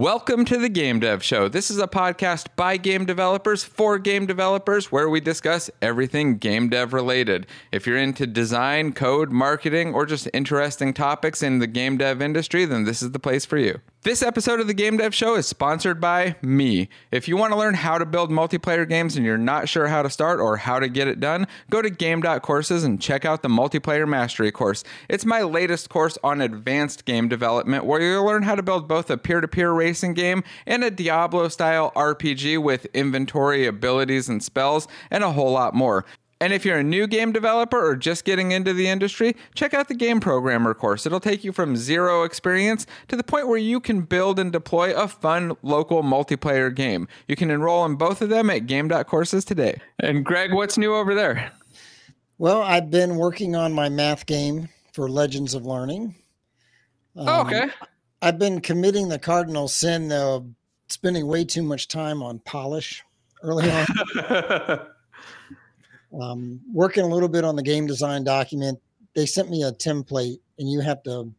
Welcome to the Game Dev Show. This is a podcast by game developers for game developers where we discuss everything game dev related. If you're into design, code, marketing, or just interesting topics in the game dev industry, then this is the place for you. This episode of the Game Dev Show is sponsored by me. If you want to learn how to build multiplayer games and you're not sure how to start or how to get it done, go to game.courses and check out the Multiplayer Mastery course. It's my latest course on advanced game development where you'll learn how to build both a peer to peer racing game and a Diablo style RPG with inventory, abilities, and spells, and a whole lot more. And if you're a new game developer or just getting into the industry, check out the Game Programmer course. It'll take you from zero experience to the point where you can build and deploy a fun local multiplayer game. You can enroll in both of them at game.courses today. And Greg, what's new over there? Well, I've been working on my math game for Legends of Learning. Um, oh, okay. I've been committing the cardinal sin, though, of spending way too much time on polish early on. um, working a little bit on the game design document. They sent me a template, and you have to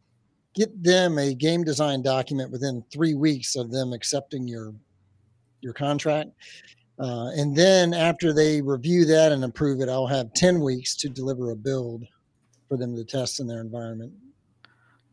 get them a game design document within three weeks of them accepting your your contract. Uh, and then after they review that and approve it, I'll have 10 weeks to deliver a build for them to test in their environment.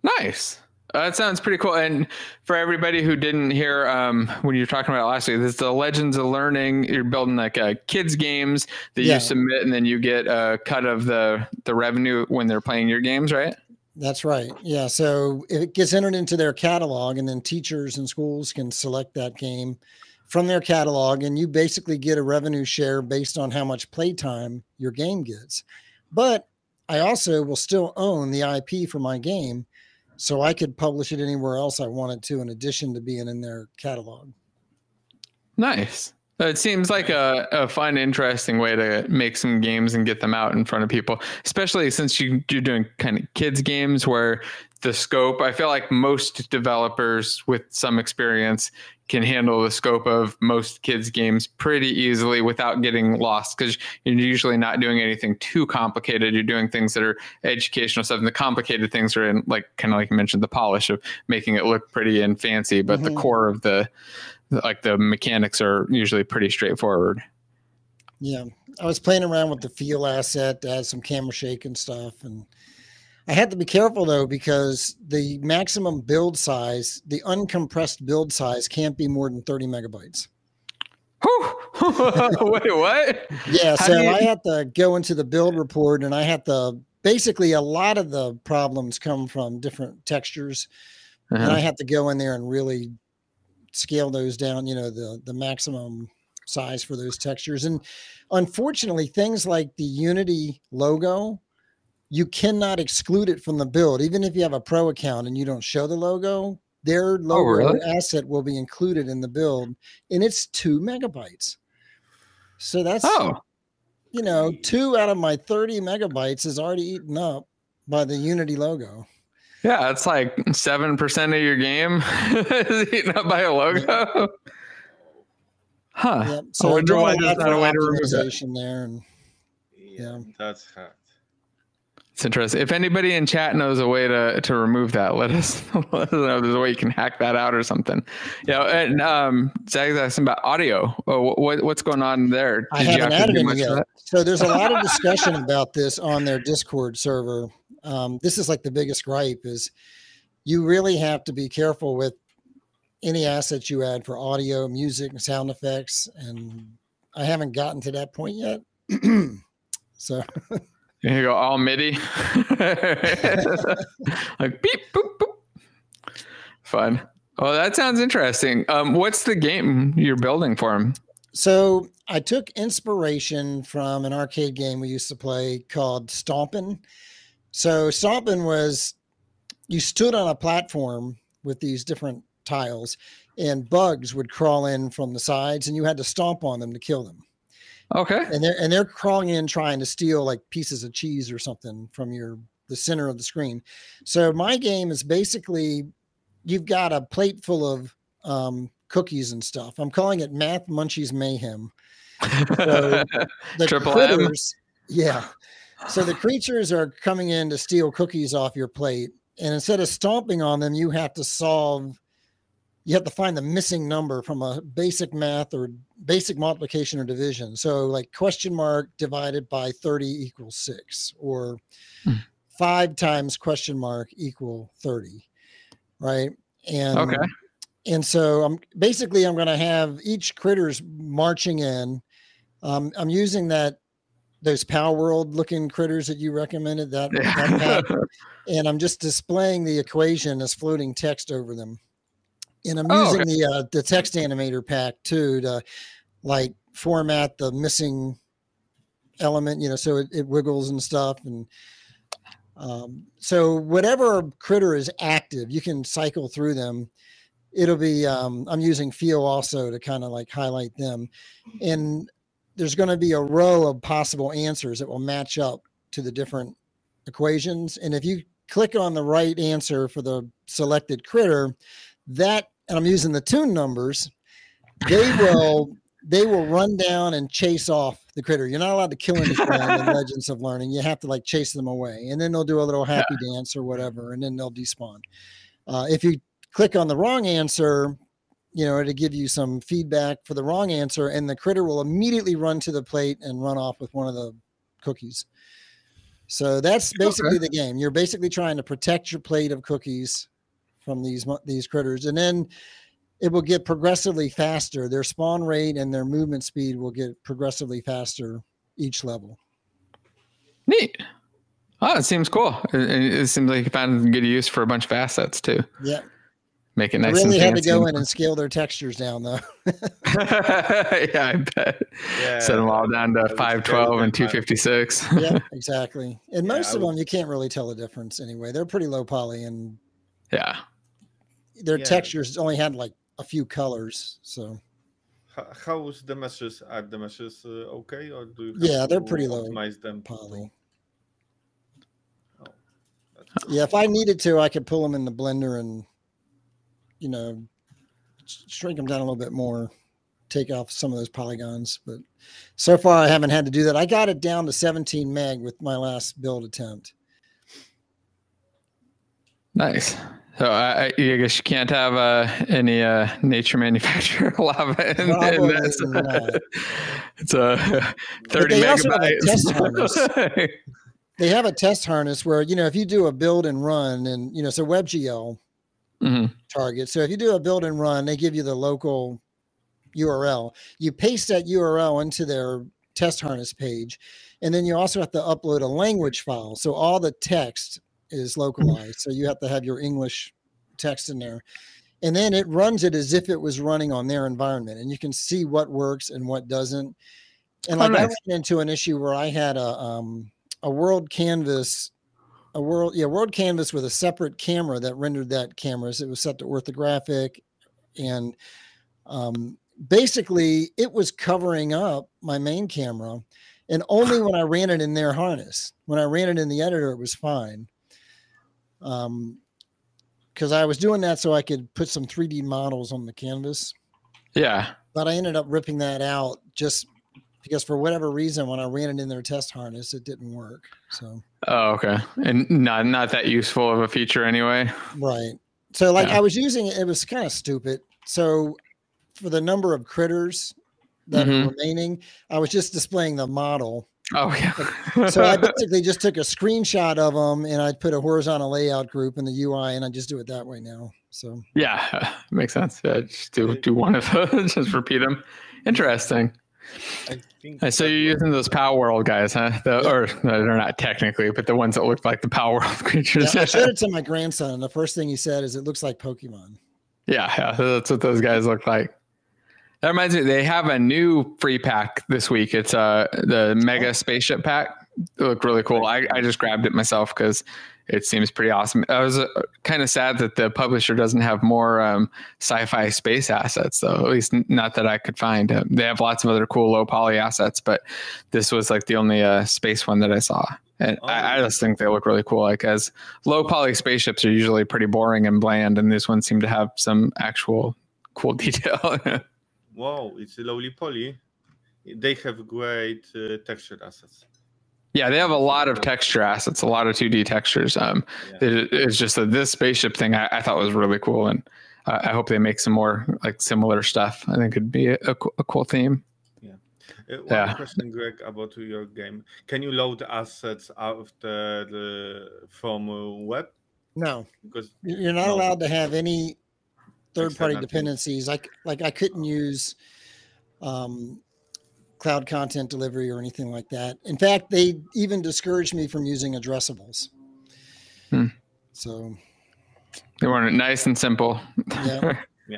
Nice. Uh, that sounds pretty cool. And for everybody who didn't hear um, when you were talking about last week, this is the Legends of Learning. You're building like uh, kids games that yeah. you submit, and then you get a cut of the the revenue when they're playing your games, right? That's right. Yeah. So it gets entered into their catalog, and then teachers and schools can select that game from their catalog, and you basically get a revenue share based on how much playtime your game gets. But I also will still own the IP for my game so I could publish it anywhere else I wanted to, in addition to being in their catalog. Nice. It seems like a, a fun, interesting way to make some games and get them out in front of people, especially since you, you're doing kind of kids games where the scope, I feel like most developers with some experience can handle the scope of most kids games pretty easily without getting lost because you're usually not doing anything too complicated. You're doing things that are educational stuff and the complicated things are in like kind of like you mentioned the polish of making it look pretty and fancy but mm-hmm. the core of the like the mechanics are usually pretty straightforward. Yeah. I was playing around with the feel asset to add some camera shake and stuff and I had to be careful though because the maximum build size, the uncompressed build size, can't be more than 30 megabytes. Wait, what? Yeah, How so you... I had to go into the build report and I had to basically a lot of the problems come from different textures. Uh-huh. And I had to go in there and really scale those down, you know, the the maximum size for those textures. And unfortunately, things like the Unity logo you cannot exclude it from the build. Even if you have a pro account and you don't show the logo, their oh, logo oh, really? asset will be included in the build, and it's two megabytes. So that's oh. you know, two out of my 30 megabytes is already eaten up by the Unity logo. Yeah, it's like seven percent of your game is eaten up by a logo. Huh. Yep. So I wonder why there's not a way to remove that. there. And, yeah, that's hot. It's interesting. If anybody in chat knows a way to to remove that, let us, let us know. There's a way you can hack that out or something. Yeah. And um, Zach's asking about audio. Oh, what, what's going on there? Did I haven't have added any yet. So there's a lot of discussion about this on their Discord server. Um, this is like the biggest gripe is you really have to be careful with any assets you add for audio, music, and sound effects. And I haven't gotten to that point yet. so you go, all MIDI. like beep, boop, boop. Fun. Oh, that sounds interesting. Um, what's the game you're building for him? So I took inspiration from an arcade game we used to play called Stompin'. So Stompin' was you stood on a platform with these different tiles, and bugs would crawl in from the sides, and you had to stomp on them to kill them. Okay. And they're and they're crawling in trying to steal like pieces of cheese or something from your the center of the screen. So my game is basically you've got a plate full of um, cookies and stuff. I'm calling it Math Munchies Mayhem. So the Triple critters, M. yeah. So the creatures are coming in to steal cookies off your plate, and instead of stomping on them, you have to solve you have to find the missing number from a basic math or basic multiplication or division. So like question mark divided by 30 equals six or hmm. five times question mark equal 30. Right. And okay. And so I'm basically I'm going to have each critters marching in. Um, I'm using that those Palworld looking critters that you recommended that, that and I'm just displaying the equation as floating text over them. And I'm oh, using okay. the uh, the text animator pack too to like format the missing element, you know, so it, it wiggles and stuff. And um, so whatever critter is active, you can cycle through them. It'll be um, I'm using feel also to kind of like highlight them. And there's going to be a row of possible answers that will match up to the different equations. And if you click on the right answer for the selected critter, that and I'm using the tune numbers, they will they will run down and chase off the critter. You're not allowed to kill anything in Legends of Learning. You have to like chase them away, and then they'll do a little happy yeah. dance or whatever, and then they'll despawn. Uh, if you click on the wrong answer, you know, to give you some feedback for the wrong answer, and the critter will immediately run to the plate and run off with one of the cookies. So that's basically okay. the game. You're basically trying to protect your plate of cookies from these these critters, and then it will get progressively faster. Their spawn rate and their movement speed will get progressively faster each level. Neat. Oh, it seems cool. It, it seems like you found good use for a bunch of assets too. Yeah. Make it nice. I really had to go in and scale their textures down though. yeah, I bet. Yeah, Set them all down to five twelve and two fifty six. yeah, exactly. And yeah, most of them you can't really tell the difference anyway. They're pretty low poly and yeah, their yeah. textures only had like a few colors. So how's the meshes? Are the meshes uh, okay, or do you? yeah, they're pretty low. Optimize them poly. Oh, yeah, if I needed to, I could pull them in the blender and you know, shrink them down a little bit more, take off some of those polygons. But so far, I haven't had to do that. I got it down to 17 meg with my last build attempt. Nice. So I, I guess you can't have uh, any uh, nature manufacturer lava in, in this. it's a 30 megabytes. Harness. They have a test harness where you know if you do a build and run and you know so WebGL mm-hmm. target. So if you do a build and run, they give you the local URL. You paste that URL into their test harness page, and then you also have to upload a language file. So all the text is localized. So you have to have your English text in there. And then it runs it as if it was running on their environment, and you can see what works and what doesn't. And like oh, nice. I ran into an issue where I had a um, a world canvas a world yeah world canvas with a separate camera that rendered that camera so it was set to orthographic and um, basically it was covering up my main camera and only when i ran it in their harness when i ran it in the editor it was fine um because i was doing that so i could put some 3d models on the canvas yeah but i ended up ripping that out just because for whatever reason, when I ran it in their test harness, it didn't work. So. Oh, okay, and not not that useful of a feature anyway. Right. So, like, yeah. I was using it. It was kind of stupid. So, for the number of critters that mm-hmm. are remaining, I was just displaying the model. Oh yeah. so I basically just took a screenshot of them and I put a horizontal layout group in the UI and I just do it that way now. So yeah, makes sense. Yeah, just do do one of those, just repeat them. Interesting. I uh, so you're using those Palworld guys, huh? The, yeah. Or no, they're not technically, but the ones that look like the Palworld creatures. Yeah, I showed it to my grandson, and the first thing he said is, "It looks like Pokemon." Yeah, yeah, that's what those guys look like. That reminds me, they have a new free pack this week. It's uh the Mega oh. Spaceship Pack. It looked really cool. I, I just grabbed it myself because it seems pretty awesome. I was uh, kind of sad that the publisher doesn't have more um, sci-fi space assets, though. At least not that I could find. Uh, they have lots of other cool low poly assets, but this was like the only uh, space one that I saw. And oh. I, I, just think they look really cool. Like as low poly spaceships are usually pretty boring and bland, and this one seemed to have some actual cool detail. Wow, it's a lowly poly. They have great uh, textured assets. Yeah, they have a lot of texture assets, a lot of 2D textures. Um, yeah. it, it's just that this spaceship thing I, I, thought was really cool, and I hope they make some more like similar stuff. I think it'd be a, a, a cool theme. Yeah. Uh, one Yeah. question, Greg, about your game. Can you load assets out of the, the from uh, web? No, Because you're you're not No. allowed to have any third-party dependencies. Like like I couldn't use um, cloud content delivery or anything like that. In fact, they even discouraged me from using addressables. Hmm. So They want it nice and simple. yeah, Yeah.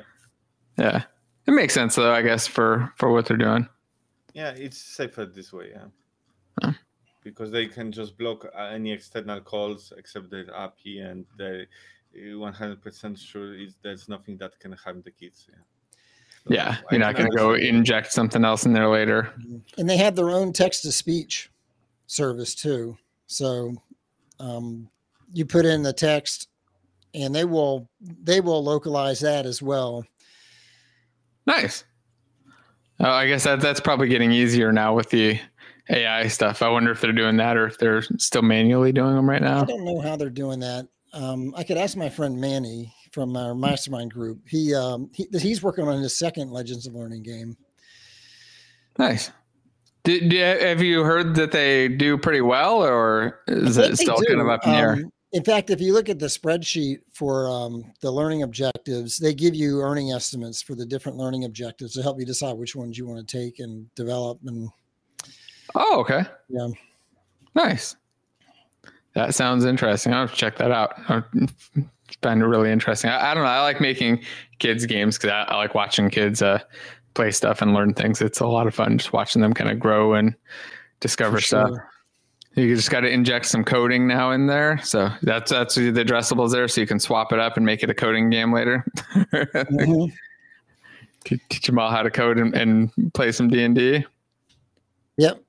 yeah. It makes sense though, I guess, for for what they're doing. yeah, it's safer this way. Yeah. Huh. Because they can just block uh, any external calls except their API, and they 100% sure is there's nothing that can harm the kids. Yeah. So Yeah, you're not going to go inject something else in there later. and they have their own text-to-speech service too. So um, you put in the text, and they will they will localize that as well. Nice. Oh, I guess that that's probably getting easier now with the AI stuff. I wonder if they're doing that or if they're still manually doing them right now. I don't know how they're doing that. Um, I could ask my friend Manny from our mastermind group. He, um, he he's working on his second Legends of Learning game. Nice. Did, did- have you heard that they do pretty well, or is it still kind of up in the air? Um, in fact, if you look at the spreadsheet for um, the learning objectives, they give you earning estimates for the different learning objectives to help you decide which ones you want to take and develop. And Oh, okay. Yeah. Nice. That sounds interesting. I'll check that out. I find it really interesting. I, I don't know. I like making kids games because I, I like watching kids uh, play stuff and learn things. It's a lot of fun just watching them kind of grow and discover for stuff. sure. You just got to inject some coding now in there. So that's that's the addressables there, so you can swap it up and make it a coding game later. Mhm. Te- Teach them all how to code and, and play some D and D. Yep.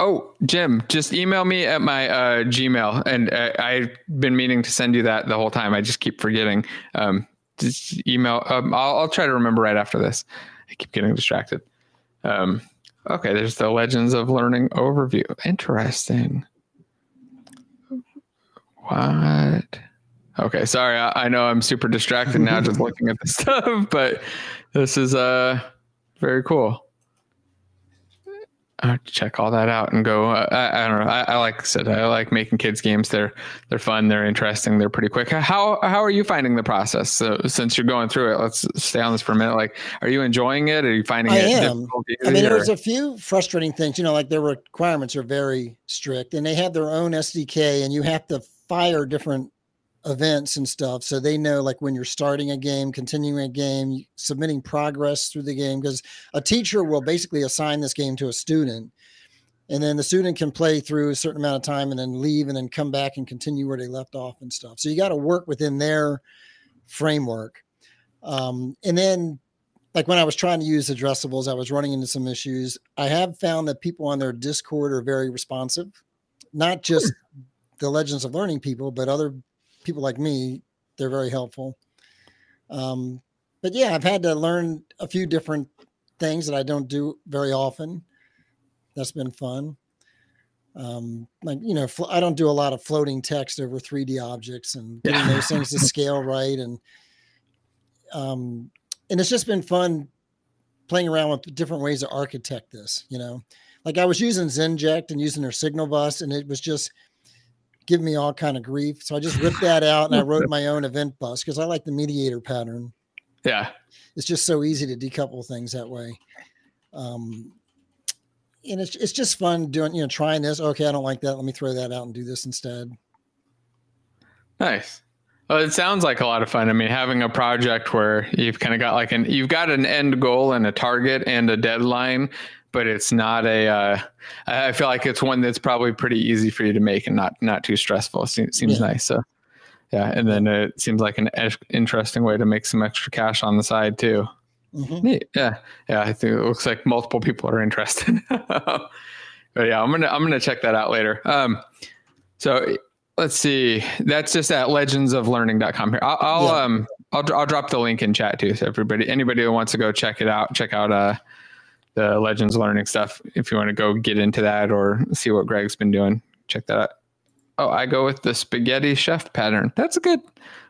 Oh, Jim, just email me at my uh, Gmail, and uh, I've been meaning to send you that the whole time. I just keep forgetting. Um, just email. Um, I'll, I'll try to remember right after this. I keep getting distracted. Um, okay, there's the Legends of Learning overview. Interesting. What? Okay, sorry. I, I know I'm super distracted now just looking at this stuff, but this is uh very cool. I'll check all that out and go. I, I don't know. I, I like I said, I like making kids games. They're they're fun. They're interesting. They're pretty quick. How how are you finding the process? So since you're going through it, let's stay on this for a minute. Like, are you enjoying it? Are you finding I it am. I mean, easy, or- there's a few frustrating things, you know, like their requirements are very strict and they have their own SDK and you have to fire different events and stuff. So they know like when you're starting a game, continuing a game, submitting progress through the game, because a teacher will basically assign this game to a student. And then the student can play through a certain amount of time and then leave and then come back and continue where they left off and stuff. So you got to work within their framework. Um, and then like when I was trying to use addressables, I was running into some issues. I have found that people on their Discord are very responsive, not just the Legends of Learning people, but other people like me. They're very helpful. Um, but yeah, I've had to learn a few different things that I don't do very often. That's been fun. Um, like you know, fl- I don't do a lot of floating text over 3D objects and getting Yeah. those things to scale right and um, and it's just been fun playing around with different ways to architect this you know like i was using zenject and using their signal bus and it was just giving me all kind of grief so i just ripped that out and i wrote my own event bus because i like the mediator pattern yeah. it's just so easy to decouple things that way um and it's, it's just fun doing you know trying this okay i don't like that let me throw that out and do this instead Nice. Well, it sounds like a lot of fun. I mean, having a project where you've kind of got like an you've got an end goal and a target and a deadline, but it's not a. Uh, I feel like it's one that's probably pretty easy for you to make and not not too stressful. Seems, seems Yeah. nice. So, yeah, and then it seems like an interesting way to make some extra cash on the side too. Mhm. Neat. Yeah, yeah. I think it looks like multiple people are interested. but yeah, I'm gonna I'm gonna check that out later. Um, so let's see. That's just at legendsoflearning.com here. I'll, I'll Yeah. um I'll I'll drop the link in chat too. So everybody, anybody who wants to go check it out, check out uh the Legends Learning stuff. If you want to go get into that or see what Greg's been doing, check that out. Oh, I go with the spaghetti chef pattern. That's a good.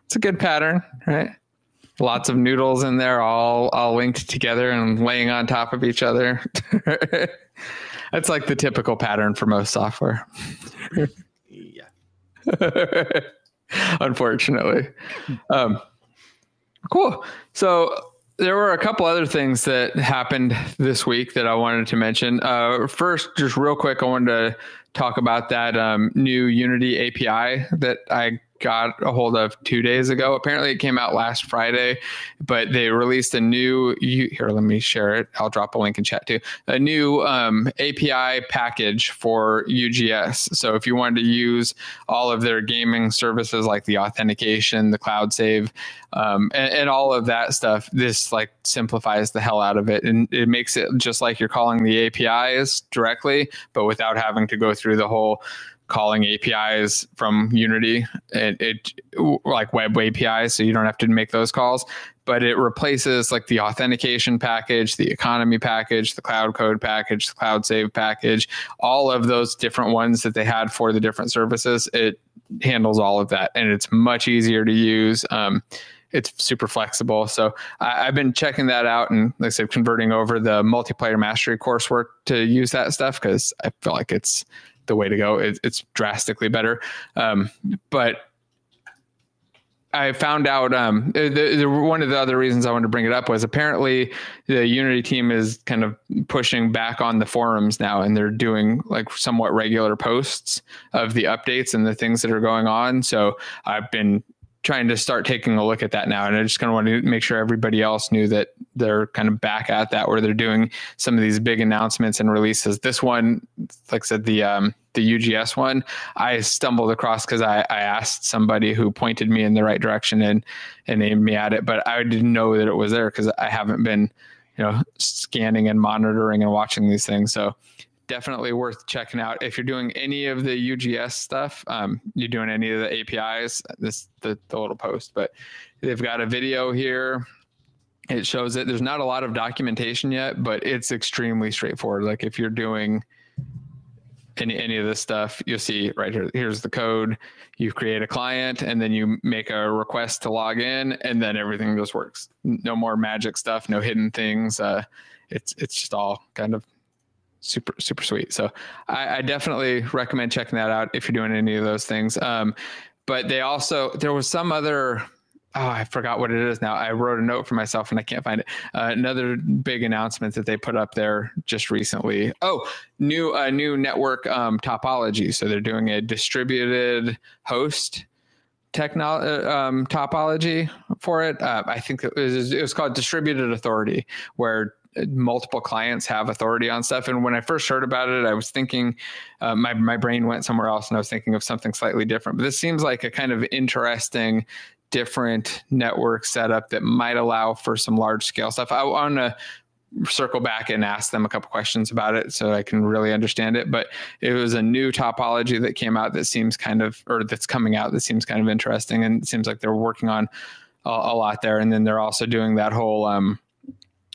it's a good pattern, right? Lots of noodles in there, all all linked together and laying on top of each other. That's like the typical pattern for most software. yeah. Unfortunately. Um, cool. So there were a couple other things that happened this week that I wanted to mention. Uh, first, just real quick, I wanted to talk about that um, new Unity API that I got a hold of two days ago. Apparently, it came out last Friday, but they released a new. Here, let me share it. I'll drop a link in chat too. A new um, API package for UGS. So if you wanted to use all of their gaming services like the authentication, the cloud save, um, and, and, all of that stuff, this like simplifies the hell out of it, and it makes it just like you're calling the APIs directly, but without having to go through the whole calling APIs from Unity, it, it like web APIs, so you don't have to make those calls. But it replaces like the authentication package, the economy package, the cloud code package, the cloud save package, all of those different ones that they had for the different services. It handles all of that, and it's much easier to use. Um, it's super flexible. So I, have been checking that out and like I said, converting over the multiplayer mastery coursework to use that stuff because I feel like it's the way to go. It, it's drastically better. Um, but I found out um, the, the, one of the other reasons I wanted to bring it up was apparently the Unity team is kind of pushing back on the forums now, and they're doing like somewhat regular posts of the updates and the things that are going on. So I've been trying to start taking a look at that now. And I just kind of want to make sure everybody else knew that they're kind of back at that, where they're doing some of these big announcements and releases. This one, like I said, the um, the UGS one, I stumbled across because I, I asked somebody who pointed me in the right direction and and aimed me at it, but I didn't know that it was there because I haven't been, you know, scanning and monitoring and watching these things. So definitely worth checking out. If you're doing any of the UGS stuff, um, you're doing any of the APIs, this the, the little post, but they've got a video here. It shows it. There's not a lot of documentation yet, but it's extremely straightforward. Like if you're doing any any of this stuff, you'll see right here. Here's the code. You create a client, and then you make a request to log in, and then everything just works. No more magic stuff. No hidden things. Uh, it's it's just all kind of super super sweet. So I, I, definitely recommend checking that out if you're doing any of those things. Um, but they also there was some other oh I forgot what it is now. I wrote a note for myself and I can't find it. Uh, another big announcement that they put up there just recently. Oh, new uh, new network um, topology. So they're doing a distributed host technology uh, um, topology for it. Uh, I think it was, it was called distributed authority, where multiple clients have authority on stuff. And when I first heard about it, I was thinking uh, my my brain went somewhere else, and I was thinking of something slightly different. But this seems like a kind of interesting, different network setup that might allow for some large scale stuff. I want to circle back and ask them a couple questions about it so I can really understand it. But it was a new topology that came out that seems kind of, or that's coming out that seems kind of interesting, and it seems like they're working on a, a lot there. And then they're also doing that whole um,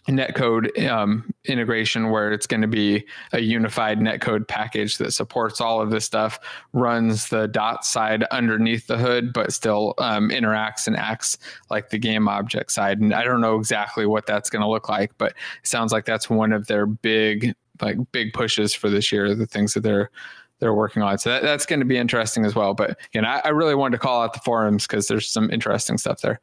netcode um, integration where it's going to be a unified netcode package that supports all of this stuff runs the dot side underneath the hood but still um, interacts and acts like the game object side. And i don't know exactly what that's going to look like but it sounds like that's one of their big like big pushes for this year the things that they're they're working on. So that, that's going to be interesting as well. But again I, I really wanted to call out the forums because there's some interesting stuff there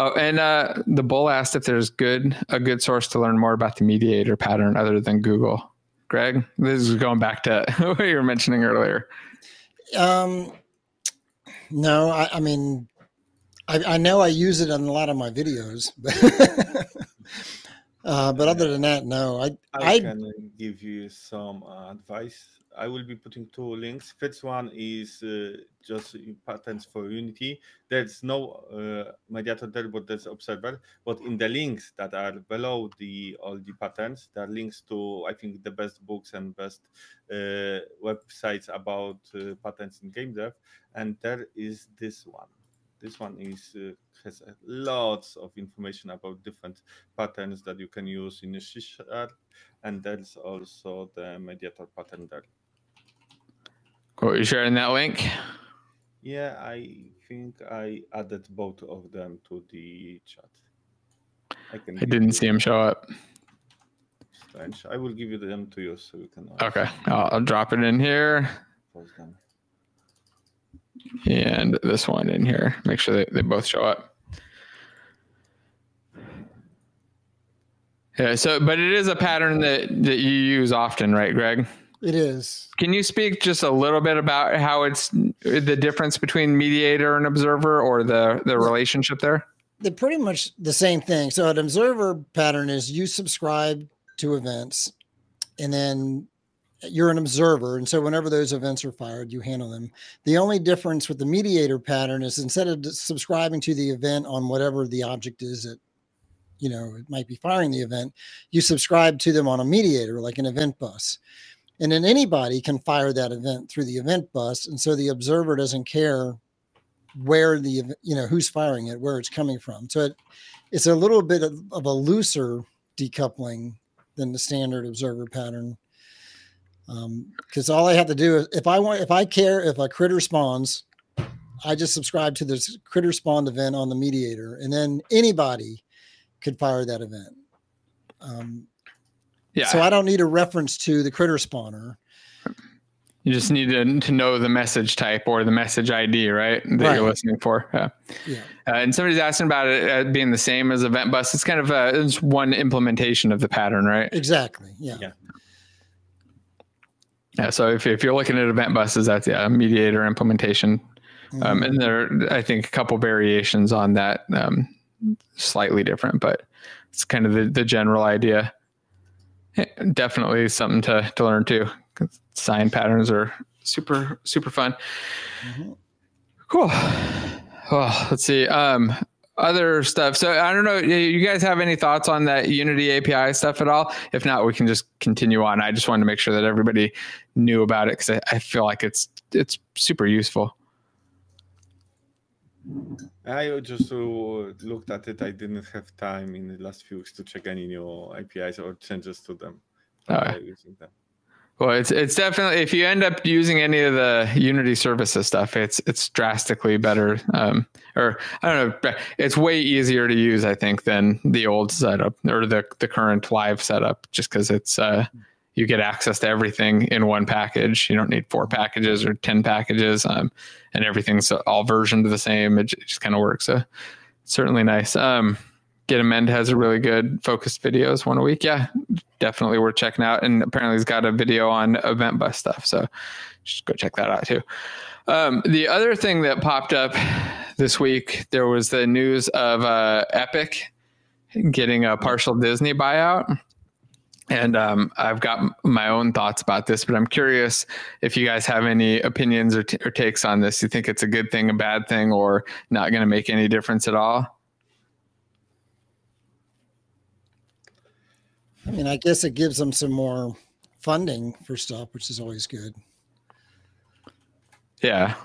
Oh, and uh, the bull asked if there's good a good source to learn more about the mediator pattern other than Google. Greg, this is going back to what you were mentioning earlier. Um, no, I, I mean, I, I, know I use it in a lot of my videos, but uh, but other than that, no. I I, I can give you some uh, advice I will be putting two links. First one is uh, just patterns for Unity. There's no uh, mediator there, but there's observer. But in the links that are below the all the patterns, there are links to I think the best books and best uh, websites about uh, patterns in game dev. And there is this one. This one is uh, has lots of information about different patterns that you can use in C sharp, and there's also the mediator pattern there. Cool. You sharing that link? Yeah, I think I added both of them to the chat. I can. I didn't see them show up. Strange. I will give you them to you so you can. Okay, I'll, I'll drop it in here. And this one in here. Make sure they, they both show up. Yeah. So, but it is a pattern that that you use often, right, Greg? It is. Can you speak just a little bit about how it's the difference between mediator and observer or the, the relationship there? They're pretty much the same thing. So an observer pattern is you subscribe to events and then you're an observer. And so whenever those events are fired, you handle them. The only difference with the mediator pattern is instead of subscribing to the event on whatever the object is that, you know, it might be firing the event, you subscribe to them on a mediator, like an event bus and then anybody can fire that event through the event bus and so the observer doesn't care where the you know who's firing it where it's coming from. So it, it's a little bit of, of a looser decoupling than the standard observer pattern. Because um, all i have to do is if i want if i care if a critter spawns i just subscribe to this critter spawned event on the mediator and then anybody could fire that event. Um, yeah. So I don't need a reference to the critter spawner. You just need to, to know the message type or the message ID, right? That right. you're listening for. Yeah. yeah. Uh, and somebody's asking about it uh, being the same as event bus. It's kind of a, it's one implementation of the pattern, right? Exactly. Yeah. Yeah. Yeah. So if, if you're looking at event buses, that's yeah, a mediator implementation. Um, mm-hmm. Um, and there, are, I think, a couple variations on that, um, slightly different, but it's kind of the, the general idea. Definitely something to, to learn too. Sign patterns are super, super fun. Mm-hmm. Cool. Well, let's see. Um, other stuff. So I don't know. You guys have any thoughts on that Unity API stuff at all? If not, we can just continue on. I just wanted to make sure that everybody knew about it because I, I feel like it's it's super useful. I just uh, looked at it. I didn't have time in the last few weeks to check any new APIs or changes to them. using them. Well, it's it's definitely if you end up using any of the Unity services stuff, it's it's drastically better. Um, or I don't know, it's way easier to use, I think, than the old setup or the the current live setup, just because it's uh, you get access to everything in one package. You don't need four packages or 10 packages, um, and everything's all versioned the same. It, just kind of works. So certainly nice. Um, git-amend has a really good focused videos one a week. Yeah, definitely worth checking out. And apparently he's got a video on event bus stuff. So just go check that out too. Um, the other thing that popped up this week, there was the news of uh, Epic getting a partial Disney buyout. And um, I've got my own thoughts about this, but I'm curious if you guys have any opinions or, t- or takes on this. You think it's a good thing, a bad thing, or not going to make any difference at all? I mean, I guess it gives them some more funding for stuff, which is always good. Yeah.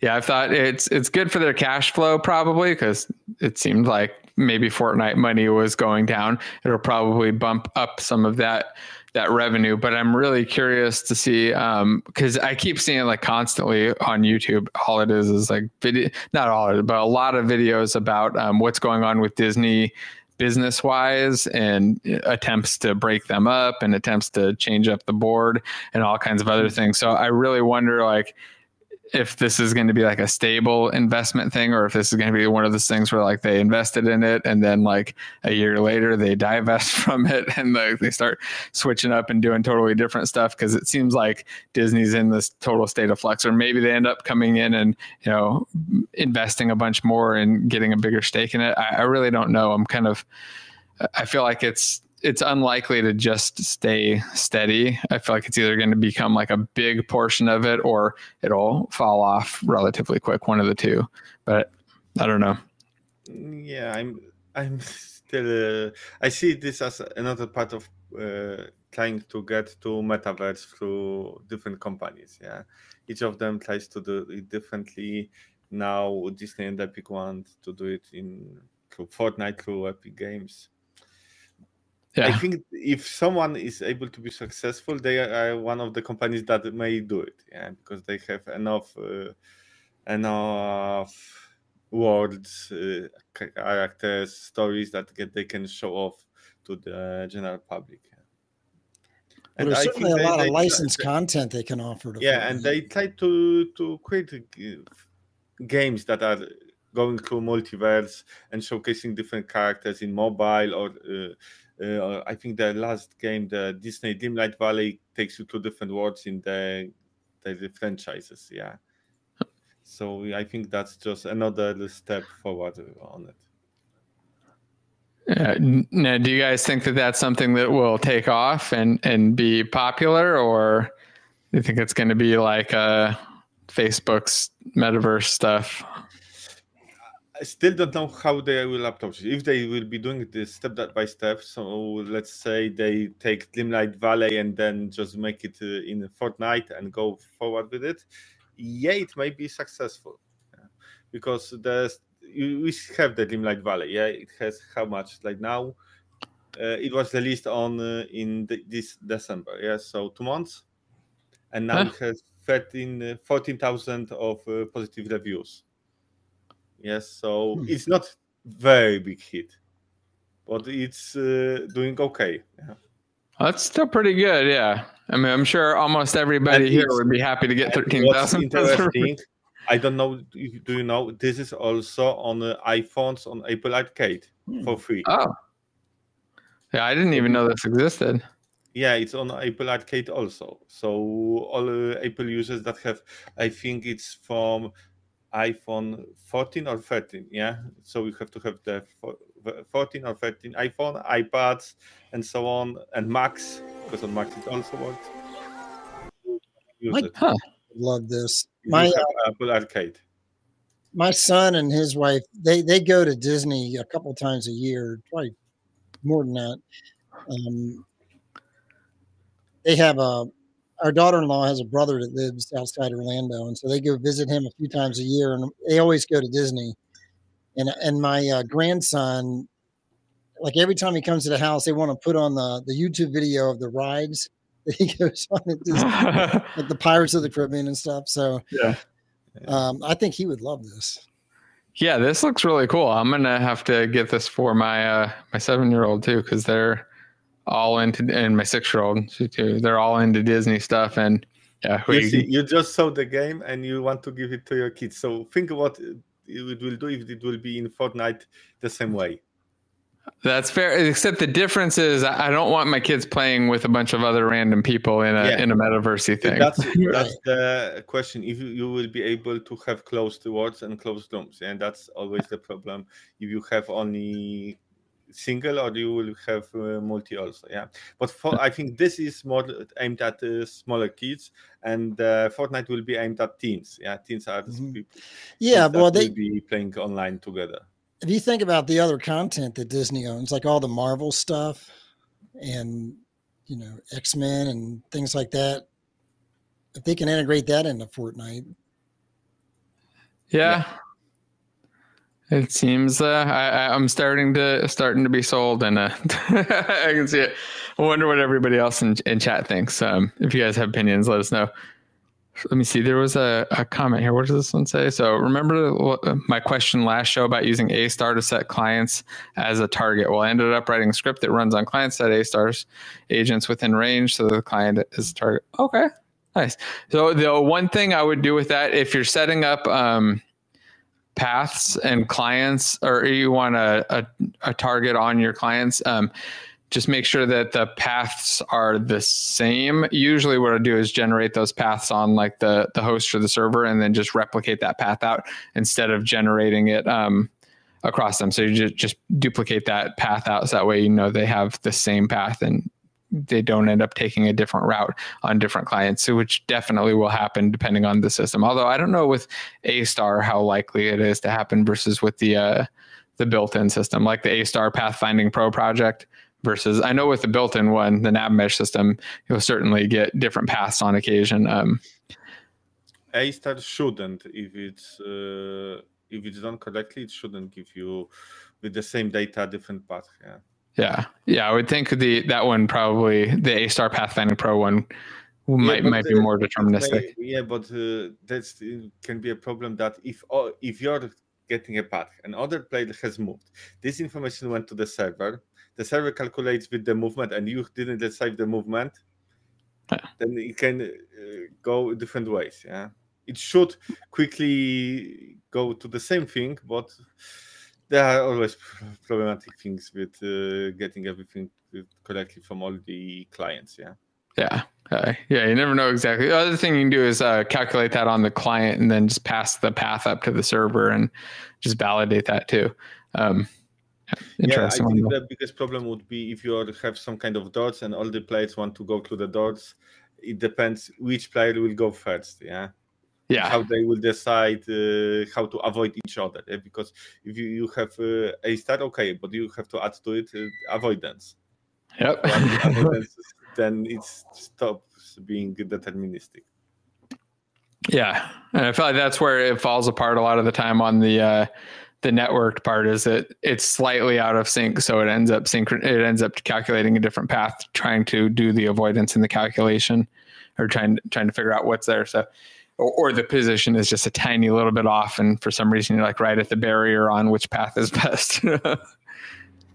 Yeah, I thought it's it's good for their cash flow probably because it seemed like maybe Fortnite money was going down. It'll probably bump up some of that that revenue. But I'm really curious to see because um, I keep seeing like constantly on YouTube. All it is is like video, not all it, but a lot of videos about um, what's going on with Disney business wise and attempts to break them up and attempts to change up the board and all kinds of other things. So I really wonder like if this is going to be like a stable investment thing or if this is going to be one of those things where like they invested in it and then like a year later they divest from it and like they start switching up and doing totally different stuff because it seems like disney's in this total state of flux or maybe they end up coming in and you know investing a bunch more and getting a bigger stake in it. I, I really don't know. I'm kind of i feel like it's it's unlikely to just stay steady. I feel like it's either going to become like a big portion of it or it'll fall off relatively quick, one of the two. But I don't know. Yeah, I'm I'm still uh, I see this as another part of uh, trying to get to metaverse through different companies. Yeah, each of them tries to do it differently. Now Disney and Epic want to do it in through Fortnite, through Epic Games yeah. I think if someone is able to be successful, they are one of the companies that may do it. Yeah, because they have enough uh, enough words, uh, characters, stories that get, they can show off to the general public. And there's certainly a lot they, of licensed they, content they can offer. yeah, and they try to to create games that are going through multiverse and showcasing different characters in mobile or. Uh, uh, I think the last game, the Disney Dreamlight Valley, takes you to different worlds in the the franchises. Yeah, so I think that's just another step forward on it. Yeah. Now, do you guys think that that's something that will take off and and be popular, or do you think it's going to be like uh, Facebook's metaverse stuff? I still don't know how they will approach it. If they will be doing this step by step, so let's say they take Dreamlight Valley and then just make it uh, in Fortnite and go forward with it, yeah, it may be successful yeah. because there's you, we have the Dreamlight Valley. Yeah, it has how much like now. Uh, it was released on uh, in the, this December. Yeah, so two months, and now huh? it has 13, uh, 14,000 of uh, positive reviews. Yes, so hmm. it's not very big hit, but it's uh, doing okay. Yeah. That's still pretty good. Yeah. I mean, I'm sure almost everybody and here would be happy to get 13,000. Interesting. I don't know. Do you know this is also on the iPhones on Apple Arcade hmm. for free? Oh, yeah, I didn't even know this existed. Yeah, it's on Apple Arcade also. So all uh, Apple users that have, I think it's from iPhone 14 or 13. Yeah, so you have to have the 14 or 13 iPhone, iPads, and so on, and Macs because on Macs it also works. Use it. Huh. Love this. My uh, Apple Arcade. My son and his wife they they go to Disney a couple times a year, probably more than that. Um, they have a our daughter-in-law has a brother that lives outside Orlando, and so they go visit him a few times a year, and they always go to Disney. And and my uh, grandson, like every time he comes to the house, they want to put on the the YouTube video of the rides that he goes on at Disney, like the Pirates of the Caribbean and stuff. So yeah, um, I think he would love this. Yeah, this looks really cool. I'm gonna have to get this for my uh, my seven year old too because they're all into and my six year old too. They're all into Disney stuff and yeah. We, you, see, you just saw the game and you want to give it to your kids. So think what it will do if it will be in Fortnite the same way. That's fair. Except the difference is, I don't want my kids playing with a bunch of other random people in a yeah. in a metaversy thing. That's that's the question. If you, you will be able to have closed words and closed rooms, and that's always the problem. If you have only single, or you will have uh, multi also. Yeah, but for I think this is more aimed at uh, smaller kids, and uh, Fortnite will be aimed at teens. Yeah, teens are mm-hmm. people. Yeah, well, they will be playing online together if you think about the other content that Disney owns, like all the Marvel stuff and you know X Men and things like that, if they can integrate that into Fortnite, yeah, yeah. It seems uh, I, I'm starting to starting to be sold, and uh, I can see it. I wonder what everybody else in, in chat thinks. Um, if you guys have opinions, let us know let me see. There was a, a comment here. What does this one say? So remember my question last show about using A star to set clients as a target. Well, I ended up writing a script that runs on client set A stars agents within range, so the client is target. Okay, nice. So the one thing I would do with that, if you're setting up um, paths and clients, or you want a, a, a target on your clients. Um, just make sure that the paths are the same. Usually what I do is generate those paths on like the, the host or the server and then just replicate that path out instead of generating it um, across them. So you just, just duplicate that path out. So that way, you know, they have the same path and they don't end up taking a different route on different clients, which definitely will happen depending on the system. Although I don't know with A star how likely it is to happen versus with the uh, the built-in system, like the A star Pathfinding Pro project versus I know with the built-in one, the nav mesh system, you'll certainly get different paths on occasion. Um, A star shouldn't if it's uh, if it's done correctly, it shouldn't give you with the same data different path. Yeah. Yeah, yeah. I would think the that one probably the A Star Pathfinding Pro one might but might be more deterministic. Yeah, but uh, that's uh, can be a problem that if oh, if you're getting a path, and other player has moved. This information went to the server. The server calculates with the movement, and you didn't decide the movement. Yeah. Then it can uh, go different ways. Yeah, it should quickly go to the same thing, but there are always problematic things with uh, getting everything correctly from all the clients. Yeah. Yeah. Uh, yeah, you never know exactly. The other thing you can do is uh, calculate that on the client and then just pass the path up to the server and just validate that too. Um, interesting. Yeah, I think the biggest problem would be if you have some kind of dots and all the players want to go through the dots. It depends which player will go first. Yeah, yeah. how they will decide uh, how to avoid each other. yeah, Because if you, you have uh, A star, okay, but you have to add to it uh, avoidance. Yep. Avoidance, then it stops being deterministic. Yeah, and I feel like that's where it falls apart a lot of the time on the uh, the networked part. Is that it's slightly out of sync, so it ends up synchron- It ends up calculating a different path, trying to do the avoidance in the calculation, or trying trying to figure out what's there. So, or, or the position is just a tiny little bit off, and for some reason you're like right at the barrier on which path is best.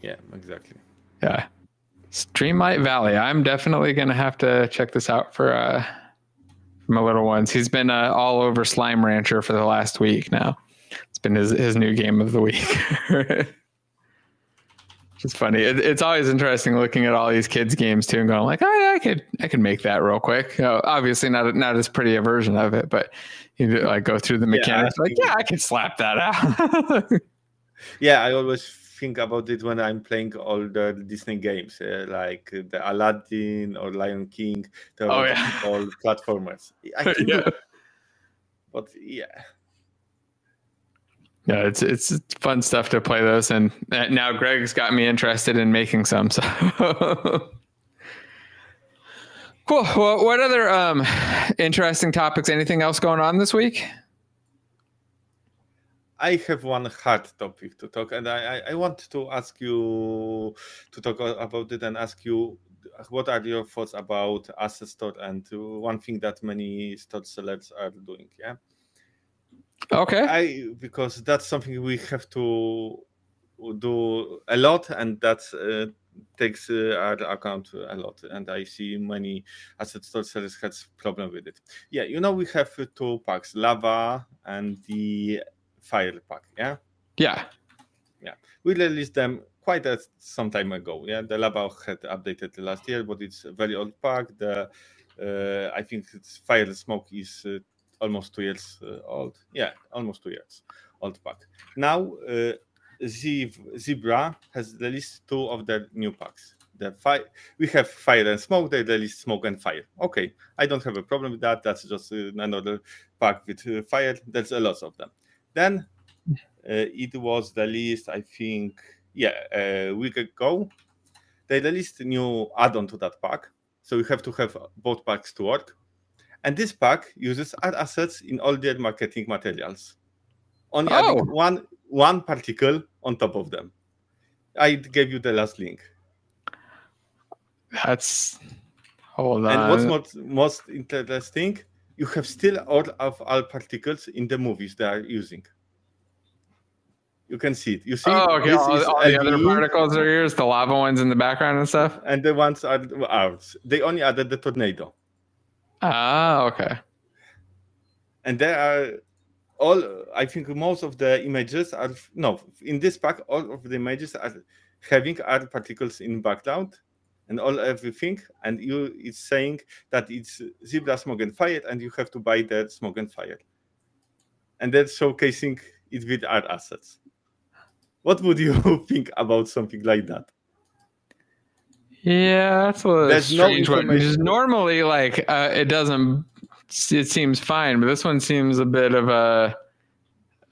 Yeah, exactly. yeah, Dreamlight Valley. I'm definitely gonna have to check this out for uh for my little ones. He's been uh, all over Slime Rancher for the last week now. It's been his his new game of the week. Is funny. It, it's always interesting looking at all these kids' games too, and going like, "Oh yeah, I could I could make that real quick." Uh, obviously, not not as pretty a version of it, but you do, like go through the mechanics. I like, yeah, I can slap that out. Yeah, I always think about it when I'm playing all the Disney games, uh, like the Aladdin or Lion King. Oh, yeah. all platformers. I can yeah. but yeah, Yeah, it's it's fun stuff to play those, and now Greg's got me interested in making some. So cool. Well, what other um, interesting topics? Anything else going on this week? I have one hard topic to talk, and I, I, want to ask you to talk about it and ask you what are your thoughts about asset store and one thing that many store sellers are doing. Yeah. Okay. I because that's something we have to do a lot, and that uh, takes uh, our account a lot. And I see many asset store sellers has problem with it. Yeah, you know we have two packs, lava and the fire pack. Yeah, Yeah. we released them quite a, some time ago. Yeah, the lava had updated last year, but it's a very old pack. The uh, I think it's fire smoke is uh, almost two years uh, old. Yeah, almost two years old pack. Now uh, Zibra has released two of their new packs. The fire we have fire and smoke. They released smoke and fire. Okay, I don't have a problem with that. That's just uh, another pack with uh, fire. There's a lot of them. Then uh, it was released, I think, yeah, a week ago. They released a new add-on to that pack, so you have to have both packs to work. And this pack uses ad assets in all their marketing materials. Only adding Oh. one one particle on top of them. I gave you the last link. That's hold on. And what's most, most interesting, you have still all of all particles in the movies they are using. You can see it. You see, oh, okay. All, all the other particles are yours. The lava ones in the background and stuff. and the ones are ours. They only added the tornado, Ah, okay. and there are all. I think most of the images are no in this pack. All of the images are having other particles in background, and all everything. And you, it's saying that it's Zibra smoke and fire, and you have to buy that smoke and fire, and that's showcasing it with our assets. What would you think about something like that? Yeah, that's a little There's no one. Because normally, like, uh, it doesn't. It seems fine, but this one seems a bit of a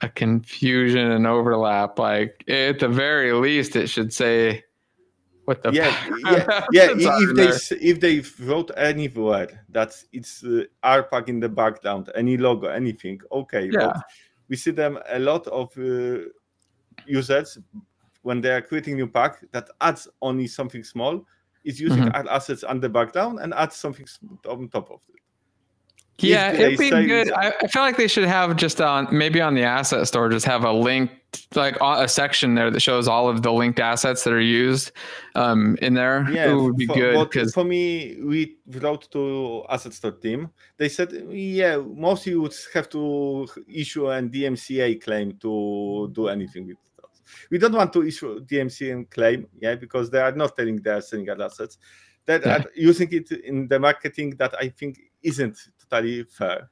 a confusion and overlap. Like, at the very least, it should say what the yeah, yeah, yeah. If they there. if they wrote anywhere that it's uh, RPAC in the background, any logo, anything, okay. Yeah. But we see them a lot of uh, users when they are creating new pack that adds only something small, It's using mm-hmm. assets on the background and add something on top of it. Yeah, it'd be good. I, I, feel like they should have just on maybe on the asset store, just have a link, like a section there that shows all of the linked assets that are used um, in there. Yeah, it would be for, good. Because for me, we wrote to asset store team. They said, yeah, mostly you would have to issue a DMCA claim to do anything with it. We don't want to issue DMC and claim, yeah, because they are not telling they are selling assets. That yeah. using it in the marketing that I think isn't totally fair.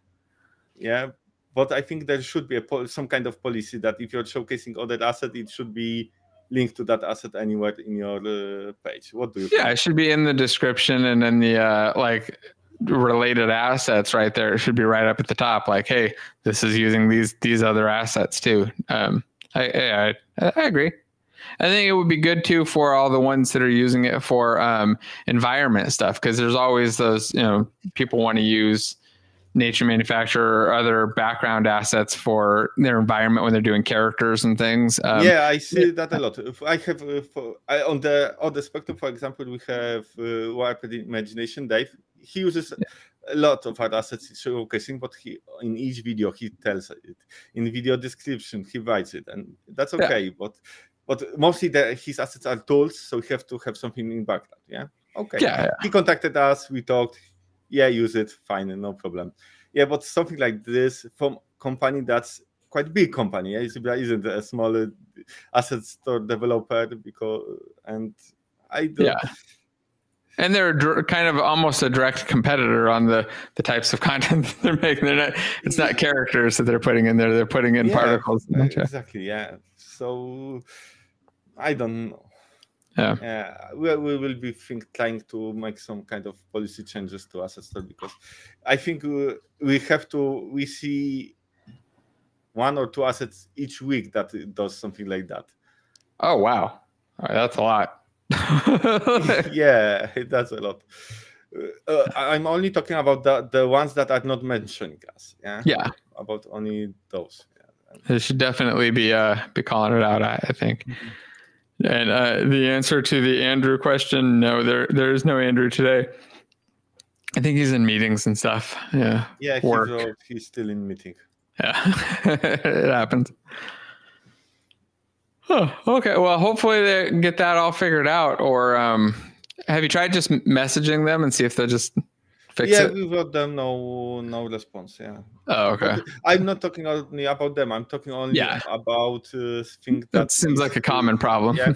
Yeah, but I think there should be a, some kind of policy that if you're showcasing other asset, it should be linked to that asset anywhere in your uh, page. What do you? Yeah, think? it should be in the description and then the uh, like related assets right there. It should be right up at the top. Like, hey, this is using these these other assets too. Um, I, I I agree. I think it would be good too for all the ones that are using it for um, environment stuff because there's always those you know people want to use nature manufacturer or other background assets for their environment when they're doing characters and things. Um, yeah, I see that a lot. I have uh, for, I, on the other spectrum, for example, we have uh, Warped Imagination. Dave he uses yeah. A lot of our assets showcasing, but he in each video he tells it in video description he writes it, and that's okay. Yeah. But but mostly the, his assets are tools, so we have to have something in background. Yeah. Okay. Yeah, yeah. He contacted us. We talked yeah, use it, fine, no problem. Yeah, but something like this from company that's quite big company. Yeah, isn't a small uh, asset store developer because and I do. Yeah. And they're dr- kind of almost a direct competitor on the, the types of content they're making. They're not. It's not characters that they're putting in there. They're putting in yeah, particles. Uh, exactly. Yeah. So I don't know yeah yeah we, we will be think, trying to make some kind of policy changes to asset store because i think we, we have to we see one or two assets each week that does something like that oh wow that's a lot yeah that's a lot uh, uh, i'm only talking about the, the ones that are not mentioning us yeah yeah about only those yeah. they should definitely be uh be calling it out i, I think mm-hmm. And uh, the answer to the Andrew question, no, there there is no Andrew today. I think he's in meetings and stuff. Yeah. Yeah, he's, Work. Uh, he's still in meeting. Yeah, it happens. Oh, okay. Well, hopefully they get that all figured out. Or um, have you tried just messaging them and see if they'll just fix yeah, it? Yeah, we got them. No, no response. Yeah. Oh, okay. But I'm not talking only about them. I'm talking only yeah. about uh, things that, that seems like a common problem. Yeah.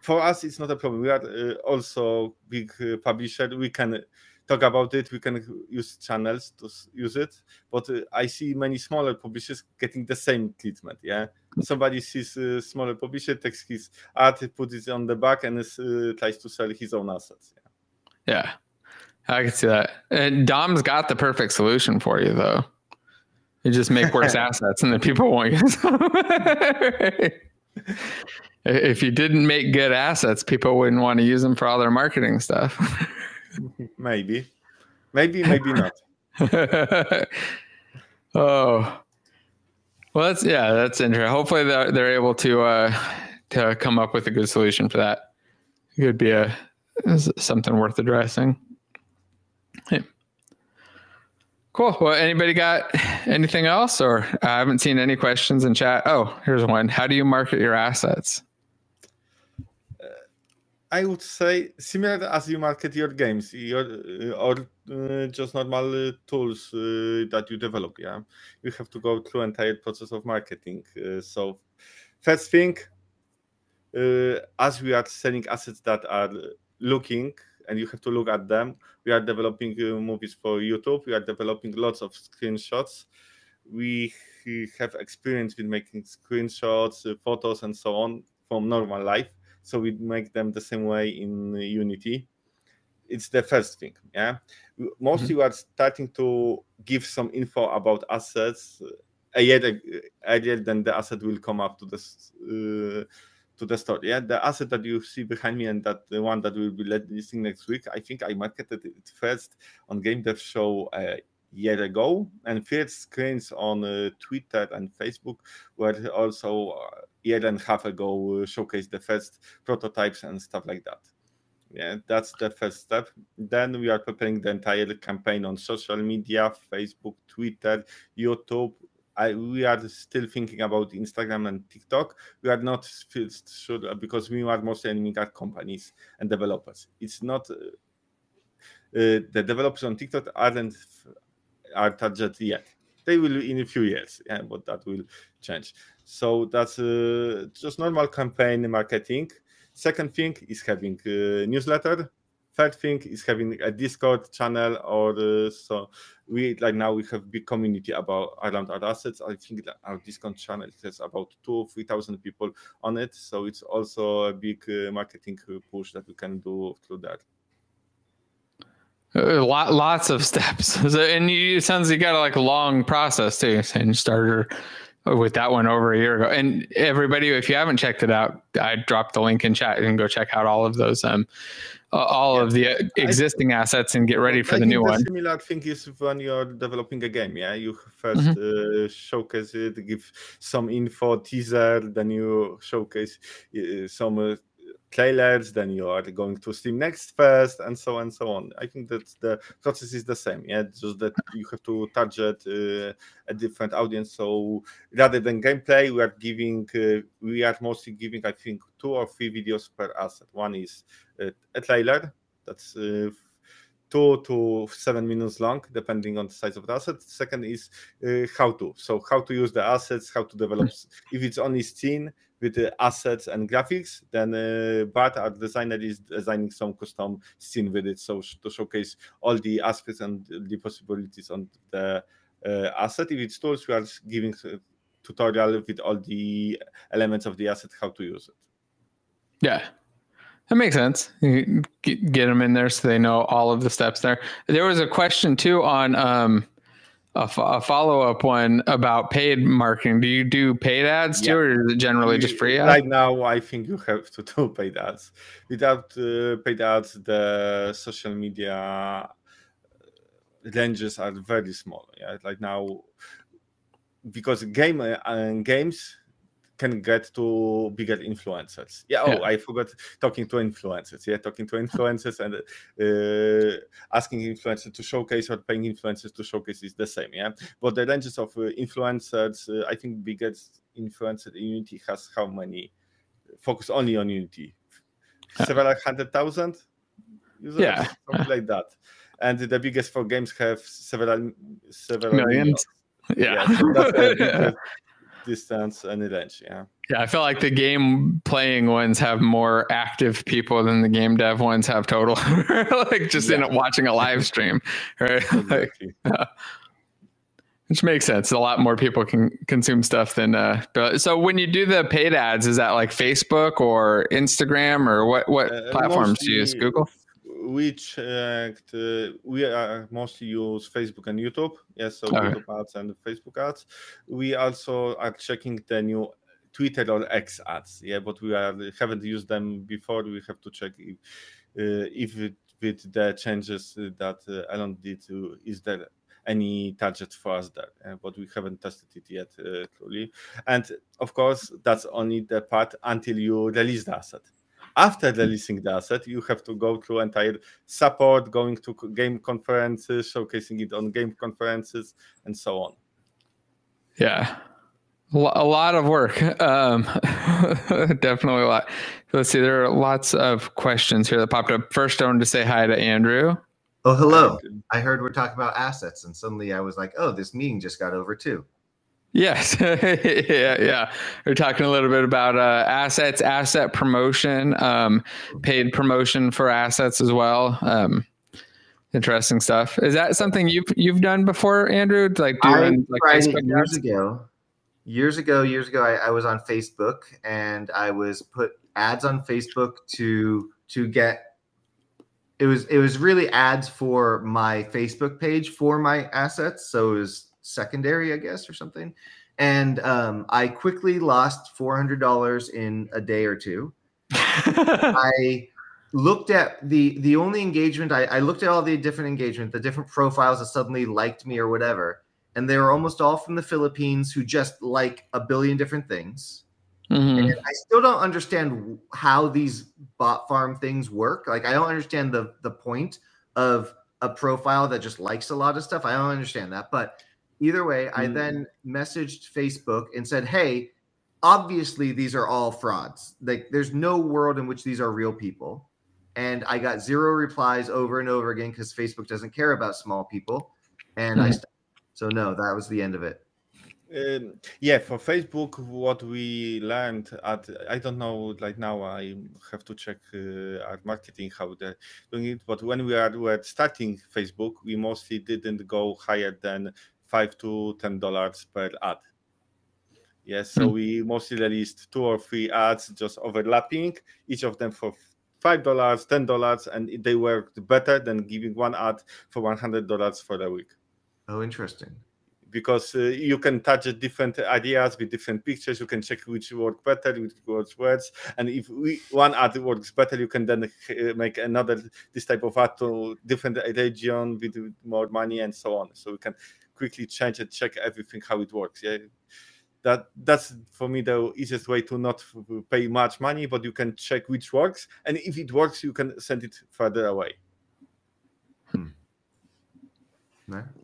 For us, it's not a problem. We are uh, also big uh, publisher. We can talk about it. We can use channels to use it. But uh, I see many smaller publishers getting the same treatment. Yeah, somebody sees a smaller publisher, takes his art, puts it on the back, and is, uh, tries to sell his own assets. Yeah. yeah. I can see that. And Dom's got the perfect solution for you, though. You just make worse assets, and then people won't use them. if you didn't make good assets, people wouldn't want to use them for all their marketing stuff. maybe, maybe, maybe not. oh, well, that's yeah, that's interesting. Hopefully, they're, they're able to uh, to come up with a good solution for that. It could be a something worth addressing. Yeah. Cool. Well, anybody got anything else, or I haven't seen any questions in chat. Oh, here's one. How do you market your assets? Uh, I would say similar as you market your games, your uh, or uh, just normal uh, tools uh, that you develop. Yeah, you have to go through entire process of marketing. Uh, so, first thing, as we are selling assets that are looking and you have to look at them. We are developing uh, movies for YouTube. We are developing lots of screenshots. We have experience with making screenshots, uh, photos, and so on from normal life. So we make them the same way in Unity. It's the first thing. Yeah, mostly mm-hmm. we are starting to give some info about assets uh, earlier, earlier than the asset will come up to this. Uh, to the store. Yeah, the asset that you see behind me and that the one that will be listing next week, I think I marketed it first on Game Dev Show a year ago, and first screens on uh, Twitter and Facebook were also a uh, year and a half ago uh, showcased the first prototypes and stuff like that. Yeah, that's the first step. Then we are preparing the entire campaign on social media, Facebook, Twitter, YouTube. I, we are still thinking about Instagram and TikTok. We are not sure because we are mostly aiming at companies and developers. It's not uh, uh, the developers on TikTok aren't are targeted yet. They will in a few years, yeah, but that will change. So that's uh, just normal campaign marketing. Second thing is having a newsletter. Third thing is having a Discord channel or uh, so. We like now we have big community about around our assets. I think our Discord channel has about two three thousand people on it. So it's also a big uh, marketing push that we can do through that. Uh, lot, lots of steps. So, and you, it sounds like you got a like long process too. And you started with that one over a year ago. And everybody, if you haven't checked it out, I dropped the link in chat and go check out all of those, um, all yeah. of the existing assets and get ready for I the new the one. Similar thing is when you're developing a game. Yeah, you 1st mm-hmm. uh, showcase it, give some info, teaser, then you showcase uh, some uh, trailers, then you are going to Steam Next first, and so on and so on. I think that the process is the same. Yeah, just that you have to target uh, a different audience. So rather than gameplay, we are giving, uh, we are mostly giving, I think, two or three videos per asset. One is uh, a trailer that's uh, two to seven minutes long, depending on the size of the asset. Second is uh, how to. So how to use the assets, how to develop. if it's only scene, with the assets and graphics, then uh, Bart, our designer, is designing some custom scene with it, so to showcase all the aspects and the possibilities on the uh, asset. If it's tools, we are giving tutorial with all the elements of the asset, how to use it. Yeah, that makes sense. Get them in there so they know all of the steps there. There was a question too on um, a, f- a follow-up one about paid marketing. Do you do paid ads too, or is it generally just free ads? Right now, I think you have to do paid ads. Without uh, paid ads, the social media uh, ranges are very small. Yeah, like now, because game uh, games can get to bigger influencers. Yeah. Oh, yeah. I forgot talking to influencers. Yeah, talking to influencers and uh, asking influencers to showcase or paying influencers to showcase is the same. Yeah, but the ranges of uh, influencers, uh, I think biggest influencer in Unity has how many? Focus only on Unity, several hundred thousand users, yeah, something like that. And the biggest four games have several several millions. millions. Yeah. yeah so distance and range. Yeah. Yeah, I feel like the game playing ones have more active people than the game dev ones have total. like just yeah. in watching a live stream, right? Exactly. Like, which makes sense. A lot more people can consume stuff than. Uh, so when you do the paid ads, is that like Facebook or Instagram or what? What uh, platforms do you use? Google we checked. Uh, we are mostly use Facebook and YouTube. Yes, so okay. YouTube ads and Facebook ads. We also are checking the new Twitter or X ads. Yeah, but we are haven't used them before. We have to check if uh, if it, with the changes that uh, Elon did, uh, is there any target for us there, uh, but we haven't tested it yet uh, clearly. And of course, that's only the part until you release the asset after releasing the asset, you have to go through entire support, going to game conferences, showcasing it on game conferences, and so on. Yeah, a lot of work. Um, definitely a lot. Let's see. There are lots of questions here that popped up. First, I wanted to say hi to Andrew. Oh, hello. I heard we're talking about assets, and suddenly I was like, oh, this meeting just got over too. Yes. yeah. Yeah. We're talking a little bit about uh, assets, asset promotion, um, paid promotion for assets as well. Um, interesting stuff. Is that something you've you've done before, Andrew? Like doing I like Facebook years ads? ago. Years ago, years ago, I, I was on Facebook and I was put ads on Facebook to to get it was it was really ads for my Facebook page for my assets. So it was secondary, I guess, or something. And um, I quickly lost four hundred dollars in a day or two. I looked at the the only engagement I, I, looked at all the different engagement, the different profiles that suddenly liked me or whatever, and they were almost all from the Philippines who just like a billion different things. Mm-hmm. And I still don't understand how these bot farm things work. Like I don't understand the the point of a profile that just likes a lot of stuff. I don't understand that. But either way, mm. I then messaged Facebook and said, "Hey, obviously these are all frauds. Like there's no world in which these are real people." And I got zero replies over and over again because Facebook doesn't care about small people. And mm-hmm. I so no, that was the end of it. Um, yeah, for Facebook, what we learned at I don't know, like now I have to check uh, our marketing how they're doing it. But when we are were starting Facebook, we mostly didn't go higher than five to ten dollars per ad. Yes, so mm-hmm. we mostly released two or three ads just overlapping, each of them for five dollars, ten dollars, and they worked better than giving one ad for one hundred dollars for a week. Oh, interesting because uh, you can touch different ideas with different pictures. You can check which work better, which works worse. And if we, one ad works better, you can then uh, make another this type of ad to different region with more money and so on. So we can quickly change and check everything how it works. Yeah, that that's for me the easiest way to not pay much money, but you can check which works, and if it works, you can send it further away. Hmm.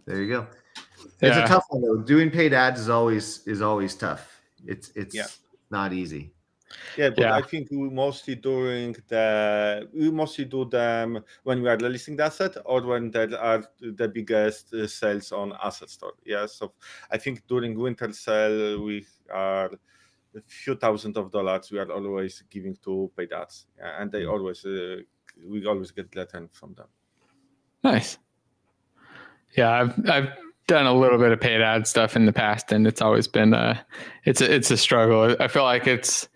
There you go. It's a tough one though. Doing paid ads is always is always tough. It's it's yeah. not easy. Yeah, but yeah. I think we mostly during the we mostly do them when we are releasing the asset or when there are the biggest uh, sales on asset store. Yeah, so I think during winter sale we are a few thousand of dollars we are always giving to paid ads, yeah, and they mm. always uh, we always get return from them. Nice. Yeah, I've I've done a little bit of paid ad stuff in the past, and it's always been a it's a, it's a struggle. I feel like it's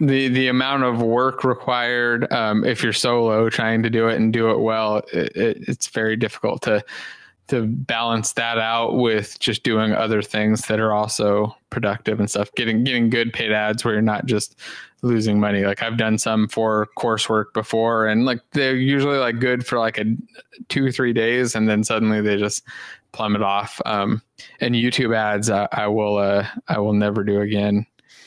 the the amount of work required um, if you're solo trying to do it and do it well. It, it, it's very difficult to to balance that out with just doing other things that are also productive and stuff. Getting getting good paid ads where you're not just losing money. Like I've done some for coursework before, and like they're usually like good for like a two three days, and then suddenly they just plummet off. Um, and YouTube ads, I, I will uh, I will never do again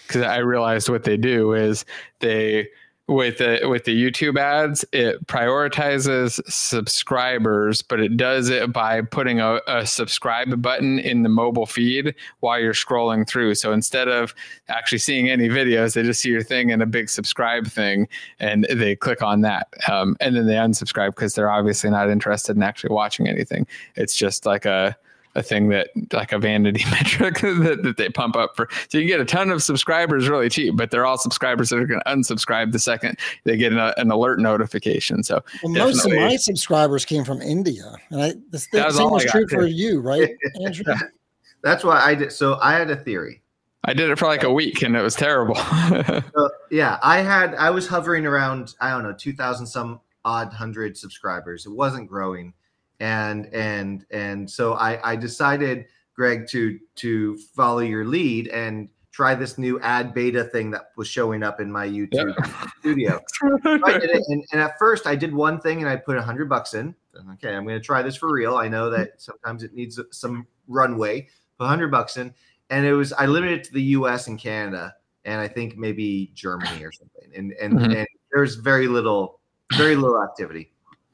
because I realized what they do is they with the with the YouTube ads, it prioritizes subscribers, but it does it by putting a, a, subscribe button in the mobile feed while you're scrolling through. So instead of actually seeing any videos, they just see your thing and a big subscribe thing, and they click on that, um, and then they unsubscribe because they're obviously not interested in actually watching anything. It's just like a a thing that like a vanity metric that, that they pump up for. So you get a ton of subscribers really cheap, but they're all subscribers that are going to unsubscribe the second they get an, an alert notification. So well, most of my subscribers came from India, and I the same was true for you, right, Andrew? That's why I did. So I had a theory. I did it for like a week and it was terrible. so, yeah, I had I was hovering around I don't know two thousand some odd hundred subscribers. It wasn't growing and and and so I, I decided, Greg, to to follow your lead and try this new ad beta thing that was showing up in my YouTube studio. and, and, at first, I did one thing and I put a hundred bucks in. Okay, I'm going to try this for real. I know that sometimes it needs some runway. Put hundred bucks in, and it was I limited it to the U.S. and Canada, and I think maybe Germany or something. And and, mm-hmm. and there's very little, very little activity.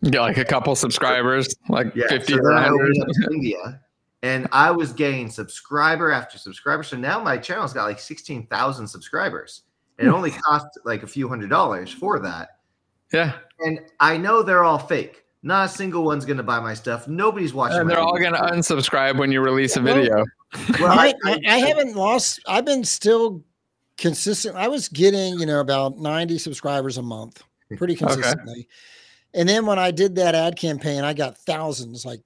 Get like a couple subscribers, like yeah, 50 so India. And I was getting subscriber after subscriber. So now my channel's got like 16,000 subscribers. And it hmm. only cost like a few hundred dollars for that. Yeah. And I know they're all fake. Not a single one's going to buy my stuff. Nobody's watching. And they're all going to unsubscribe when you release a video. Well, I, I, I haven't lost. I've been still consistent. I was getting, you know, about 90 subscribers a month pretty consistently. Okay. And then when I did that ad campaign, I got thousands, like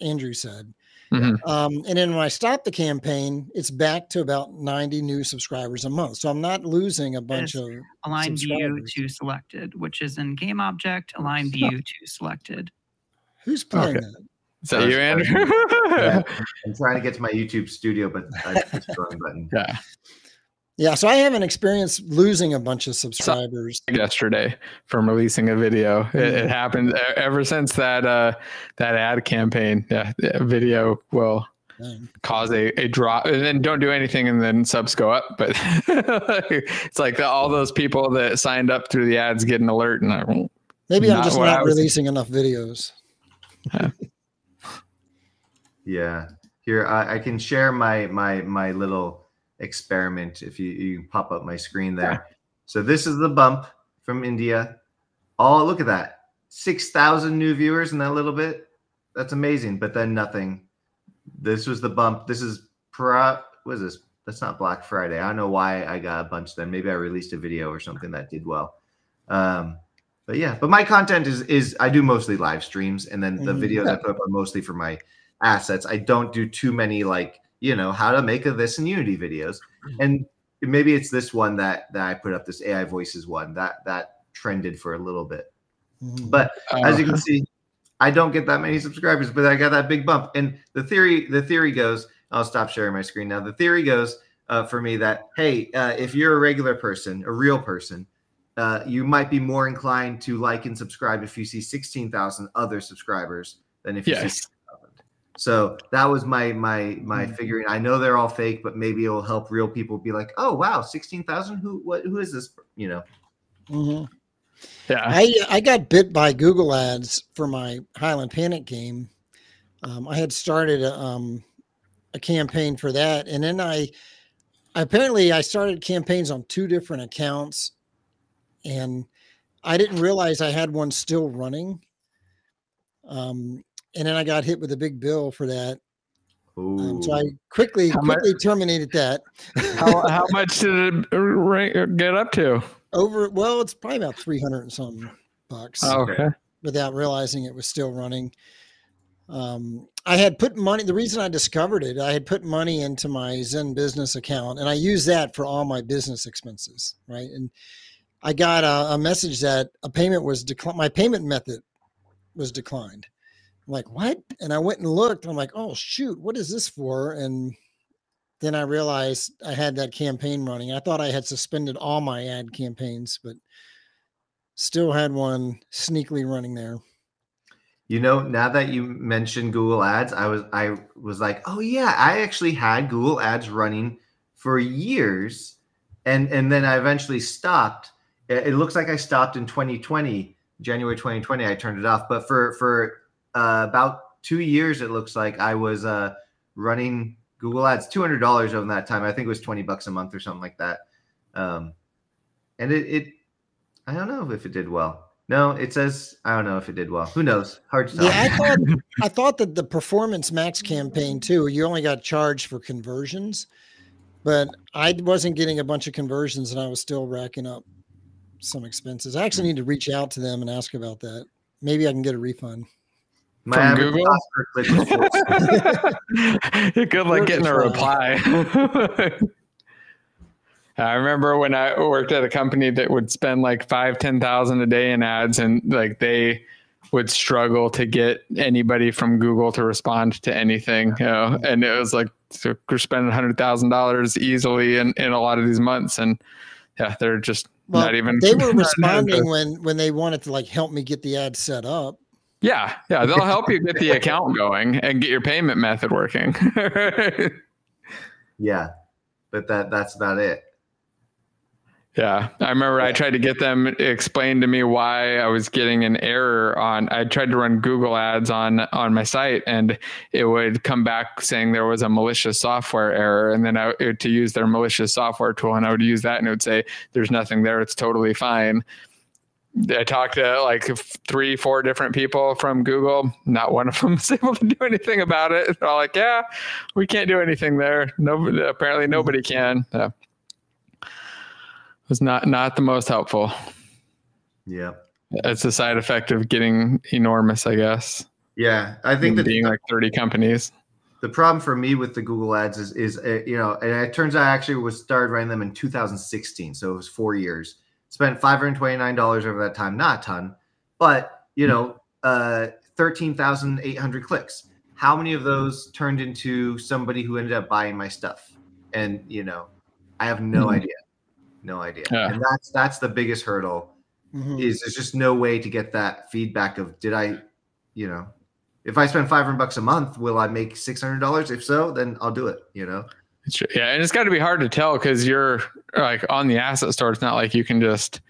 Andrew said. Mm-hmm. Um, and then when I stopped the campaign, it's back to about 90 new subscribers a month. So I'm not losing a bunch of align view to selected, which is in game object, align view to selected. Who's playing okay. that? Is that you, Andrew? yeah, I'm trying to get to my YouTube studio, but I just the wrong button. Yeah. Yeah, so I haven't experienced losing a bunch of subscribers yesterday from releasing a video. It, it mm-hmm. happened ever since that uh, that ad campaign. Yeah, video will thing. cause a, a drop and then don't do anything and then subs go up but it's like the, all those people that signed up through the ads get an alert and I, Maybe I'm just what I not was- releasing enough videos. Yeah. Here, I, I can share my my my little experiment. If you you pop up my screen there. So this is the bump from India. Oh, look at that! Six thousand new viewers in that little bit. That's amazing. But then nothing. This was the bump. This is pro. What is this? That's not Black Friday. I don't know why I got a bunch then. Maybe I released a video or something that did well. Um, but yeah, but my content is is I do mostly live streams, and then the Mhm. videos I put up are mostly for my assets. I don't do too many like you know how to make a this in Unity videos, and maybe it's this one that that I put up this AI voices one that that trended for a little bit. Mhm. But as you uh, can see, I don't get that many subscribers, but I got that big bump. And the theory, the theory goes, I'll stop sharing my screen now. The theory goes uh, for me that hey, uh, if you're a regular person, a real person, uh, you might be more inclined to like and subscribe if you see sixteen thousand other subscribers than if you see yes so that was my my my figuring. I know they're all fake, but maybe it'll help real people be like, "Oh wow, sixteen thousand. Who what who is this?" You know. Mhm. yeah I I got bit by Google Ads for my Highland Panic game. Um, I had started a, um, a campaign for that, and then I apparently I started campaigns on two different accounts, and I didn't realize I had one still running. Um, and then I got hit with a big bill for that. Um, so I quickly How much- quickly terminated that. how, how much did it get up to Over well, it's probably about three hundred and something bucks. okay without realizing it was still running. Um, I had put money. The reason I discovered it, I had put money into my Zen business account, and I use that for all my business expenses, right? And I got a, a message that a payment was declined. My payment method was declined. I'm like, what? And I went and looked. I'm like, oh shoot, what is this for? And then I realized I had that campaign running. I thought I had suspended all my ad campaigns, but still had one sneakily running there. You know, now that you mentioned Google Ads, I was I was like, oh yeah, I actually had Google Ads running for years, and and then I eventually stopped. It looks like I stopped in 2020, January 2020. I turned it off, but for for uh, about two years, it looks like I was uh, running Google Ads, two hundred dollars over that time. I think it was twenty bucks a month or something like that. Um, and it, it, I don't know if it did well. No, it says I don't know if it did well. Who knows? Hard to tell. Yeah, I thought I thought that the Performance Max campaign too. You only got charged for conversions, but I wasn't getting a bunch of conversions, and I was still racking up some expenses. I actually need to reach out to them and ask about that. Maybe I can get a refund. My From Google? cost click was 14. You're good like getting a reply. I remember when I worked at a company that would spend like five, ten thousand a day in ads, and like they would struggle to get anybody from Google to respond to anything. You know, and it was like so we're spending hundred thousand dollars easily in, in a lot of these months, and yeah, they're just Well, not even. they were responding when when they wanted to like help me get the ad set up. Yeah, yeah, they'll help you get the account going and get your payment method working. yeah, but that that's about it. Yeah, I remember I tried to get them explain to me why I was getting an error on. I tried to run Google Ads on on my site, and it would come back saying there was a malicious software error, and then I to use their malicious software tool, and I would use that, and it would say there's nothing there, it's totally fine. I talked to like three, four different people from Google. Not one of them was able to do anything about it. They're all like, "Yeah, we can't do anything there. No, apparently nobody can." Yeah was not not the most helpful. Yeah, It's a side effect of getting enormous, I guess. yeah. I think that being like 30 companies. the problem for me with the Google Ads is is uh, you know, and it turns out I actually was started running them in 2016, so it was four years. Spent 529 dollars over that time, not a ton, but you know, uh, 13,800 clicks. How many of those turned into somebody who ended up buying my stuff? And you know, I have no Mhm. idea, no idea. Yeah. And that's that's the biggest hurdle Mhm. is there's just no way to get that feedback of did I, you know, if I spend 500 bucks a month, will I make $600? If so, then I'll do it, you know? Yeah. And it's got to be hard to tell because you're like on the asset store. It's not like you can just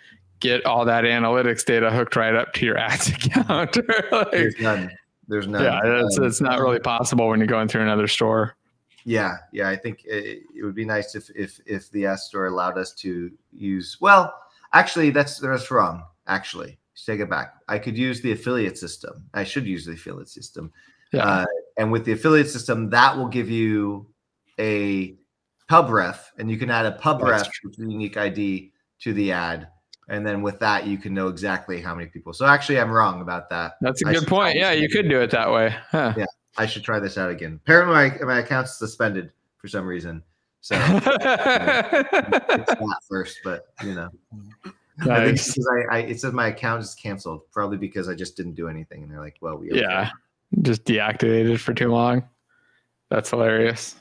get all that analytics data hooked right up to your ads account. like, There's none. There's none. yeah. It's, Um, it's not really possible when you're going through another store. Yeah, yeah. I think it, it would be nice if if if the App Store allowed us to use. Well, actually, that's that's wrong. Actually, take it back. I could use the affiliate system. I should use the affiliate system. Yeah. Uh, and with the affiliate system, that will give you a pub ref, and you can add a pub That's ref with a unique ID to the ad. And then with that, you can know exactly how many people. So actually, I'm wrong about that. That's a I good point. Yeah. You could do it that way. Huh. Yeah. I should try this out again. Apparently, my, my account's suspended for some reason. So it's not first, but you know, I think nice. because I, I it says my account is canceled, probably because I just didn't do anything, and they're like, "Well, we Yeah. Just deactivated for too long. That's hilarious.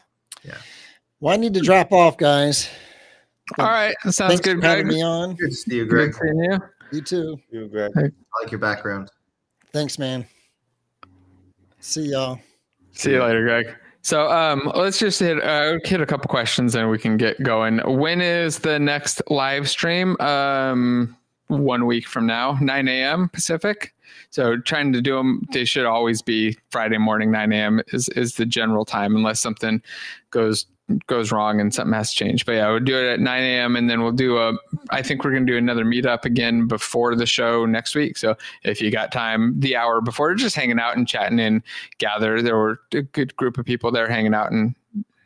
Well, I need to drop off, guys. All right. Sounds Thanks good, for having me on. Good to see you, Good Greg. seeing you. You too. You Greg. I like your background. Thanks, man. See y'all. See you later, Greg. So um, let's just hit uh, hit a couple questions and we can get going. When is the next live stream? Um, one week from now, 9 a.m. Pacific. So trying to do them, they should always be Friday morning, 9 a.m. is is the general time, unless something goes goes wrong and something has to change. But yeah, we'll do it at 9 a.m. and then we'll do a. I think we're gonna do another meetup again before the show next week. So if you got time, the hour before, just hanging out and chatting and gather. There were a good group of people there hanging out and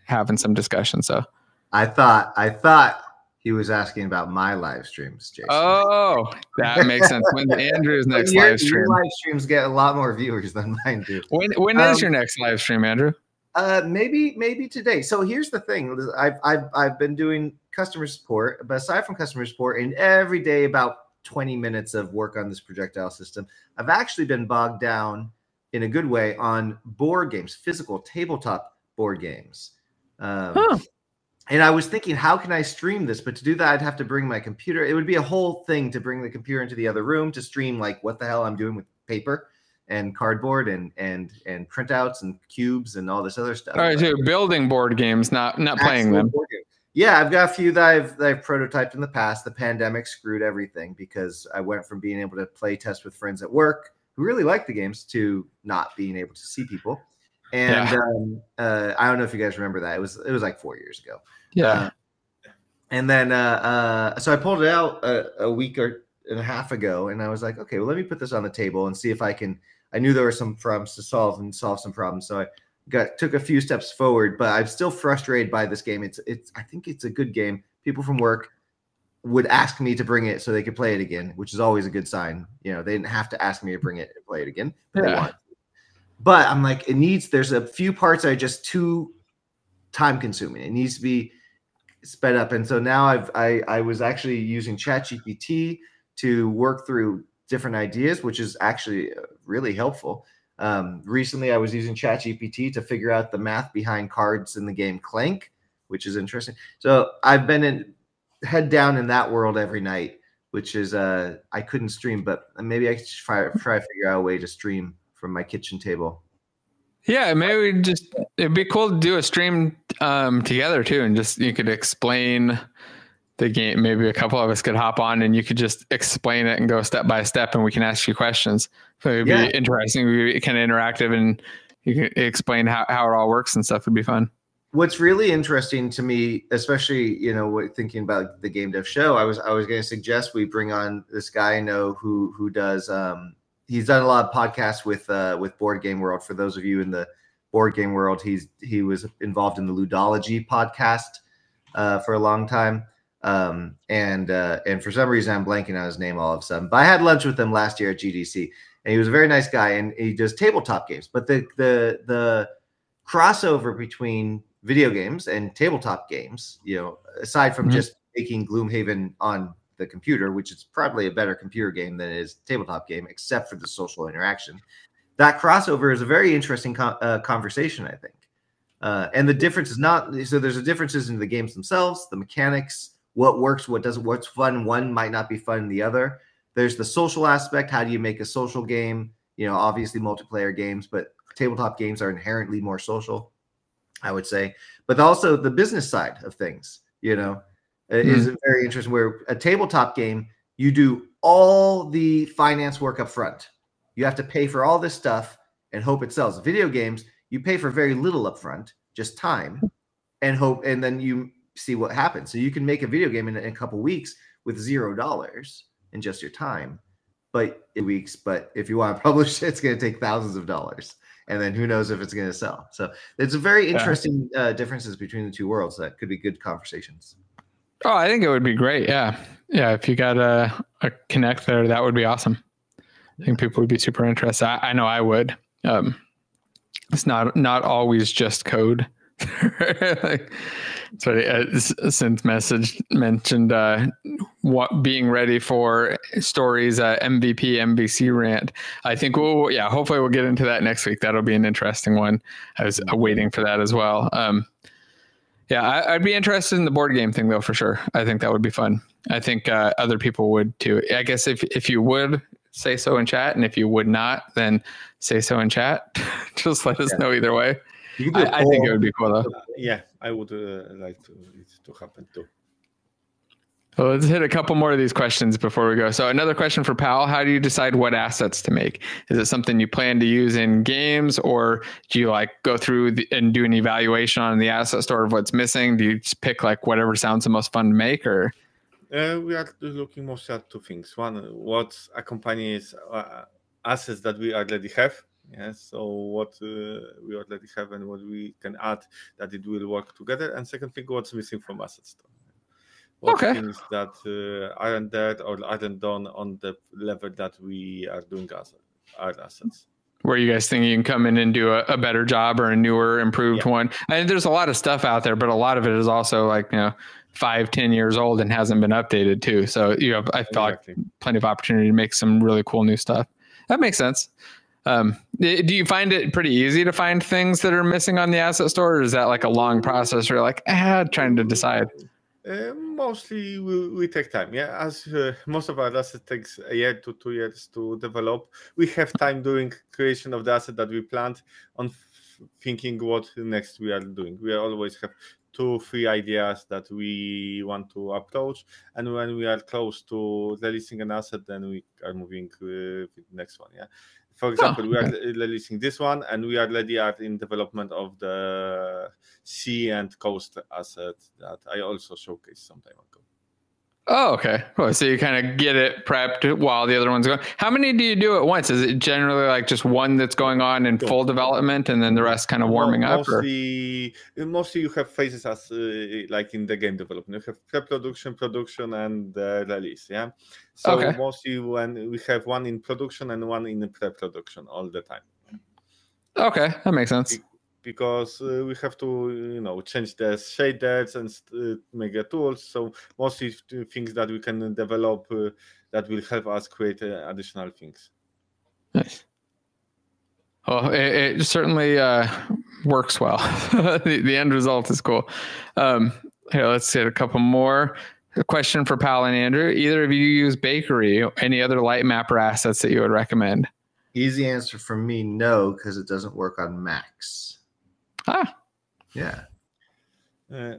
having some discussion. So, I thought I thought he was asking about my live streams, Jason. oh, that makes sense. When Andrew's next your, live stream? your live streams get a lot more viewers than mine do. When when is Um, your next live stream, Andrew? Uh, maybe maybe today. So here's the thing: I've I've I've been doing customer support, but aside from customer support, and every day about 20 minutes of work on this projectile system, I've actually been bogged down in a good way on board games, physical tabletop board games. Um, Huh. And I was thinking, how can I stream this? But to do that, I'd have to bring my computer. It would be a whole thing to bring the computer into the other room to stream like what the hell I'm doing with paper and cardboard and and and printouts and cubes and all this other stuff. All right, so building board games, not not playing them. Yeah, I've got a few that I've that I've prototyped in the past. The pandemic screwed everything because I went from being able to play test with friends at work who really liked the games to not being able to see people. And Yeah. um, uh, I don't know if you guys remember that. It was it was like four years ago. Yeah. Uh, and then, uh, uh, so I pulled it out a, a week or and a half ago, and I was like, okay, well, let me put this on the table and see if I can. I knew there were some problems to solve and solve some problems, so I got took a few steps forward. But I'm still frustrated by this game. It's it's. I think it's a good game. People from work would ask me to bring it so they could play it again, which is always a good sign. You know, they didn't have to ask me to bring it and play it again. but Yeah. But I'm like, it needs. There's a few parts that are just too time consuming. It needs to be sped up. And so now I've I I was actually using ChatGPT to work through different ideas, which is actually uh, really helpful. Um, recently, I was using ChatGPT to figure out the math behind cards in the game Clank, which is interesting. So I've been in head down in that world every night, which is uh I couldn't stream, but maybe I could try try to figure out a way to stream from my kitchen table. Yeah, maybe just it'd be cool to do a stream um, together too, and just you could explain the game. Maybe a couple of us could hop on, and you could just explain it and go step by step, and we can ask you questions. So it'd Yeah. be interesting. It'd be kind of interactive, and you can explain how, how it all works and stuff. Would be fun. what's really interesting to me, especially you know, what- thinking about the game dev show, I was I was going to suggest we bring on this guy I know who who does um he's done a lot of podcasts with uh with Board Game World. For those of you in the board game world, he's he was involved in the Ludology podcast uh, for a long time. Um, and uh, and for some reason I'm blanking on his name all of a sudden. But I had lunch with him last year at GDC, and he was a very nice guy, and he does tabletop games. But the the the crossover between video games and tabletop games, you know, aside from Mhm. just making Gloomhaven on the computer, which is probably a better computer game than it is tabletop game, except for the social interaction. That crossover is a very interesting co- uh, conversation, I think. Uh, and the difference is not so. There's a differences in the games themselves, the mechanics, what works, what doesn't, what's fun. One might not be fun the other. There's the social aspect. How do you make a social game? You know, obviously multiplayer games, but tabletop games are inherently more social, I would say, but also the business side of things, you know, mm-hmm. is very interesting. Where a tabletop game, you do all the finance work up front. You have to pay for all this stuff and hope it sells. Video games, you pay for very little up front, just time, and hope, and then you see what happens. So you can make a video game in, in a couple weeks with zero dollars in just your time, but weeks. But if you want to publish it, it's going to take thousands of dollars, and then who knows if it's going to sell. So it's a very interesting uh, differences between the two worlds that could be good conversations. Oh, I think it would be great. Yeah, yeah. If you got a, a connect there, that would be awesome. I think people would be super interested. I, I know I would. Um, it's not not always just code. like, sorry, uh, since message mentioned uh, what being ready for stories uh, MVP MVC rant. I think we'll yeah, hopefully we'll get into that next week. That'll be an interesting one. I was uh, waiting for that as well. Um, yeah, I, would be interested in the board game thing though for sure. I think that would be fun. I think uh, other people would too. I guess if if you would say so in chat, and if you would not, then say so in chat. Just let us yeah. know either way. I, I, think it would be cool though. Yeah, I would uh, like to it to happen too. Well, let's hit a couple more of these questions before we go. So, another question for Powell How do you decide what assets to make? Is it something you plan to use in games, or do you like go through the, and do an evaluation on the asset store of what's missing? Do you just pick like whatever sounds the most fun to make, or? Uh, we are looking mostly at two things. One, what accompanies uh, assets that we already have. Yeah, so what uh, we already have and what we can add that it will work together. And second thing, what's missing from assets. What okay. things that uh, aren't there or aren't done on the level that we are doing as our assets where you guys think you can come in and do a, a better job or a newer improved yeah. one and there's a lot of stuff out there but a lot of it is also like you know five, ten years old and hasn't been updated too. So you have, I feel exactly. like plenty of opportunity to make some really cool new stuff. That makes sense. Um, do you find it pretty easy to find things that are missing on the asset store, or is that like a long process? Where you're like, ah, trying to decide. Uh, mostly we, we, take time. Yeah, as uh, most of our assets takes a year to two years to develop. We have time during creation of the asset that we planned on thinking what next we are doing. We always have two three ideas that we want to approach. And when we are close to releasing an asset then we are moving uh, with the next one yeah? For oh, example oh, we are releasing this one and we are already are in development of the sea and coast asset that i also showcased some time ago Oh, okay. Cool. So you kind of get it prepped while the other one's going. How many do you do at once? Is it generally like just one that's going on in full development and then the rest kind of warming mostly, up? Mostly, mostly you have phases as uh, like in the game development. You have pre-production, production, and uh, release. Yeah. So okay. mostly when we have one in production and one in pre-production all the time. Okay, that makes sense because uh, we have to you know change the shaders and uh, make the tools so mostly things that we can develop uh, that will help us create uh, additional things nice well it, it certainly uh, works well the, the, end result is cool um, here let's get a couple more a question for Pal and Andrew. Either of you use Bakery or any other Lightmapper assets that you would recommend? Easy answer for me, no, because it doesn't work on Macs. Ah, yeah. Uh,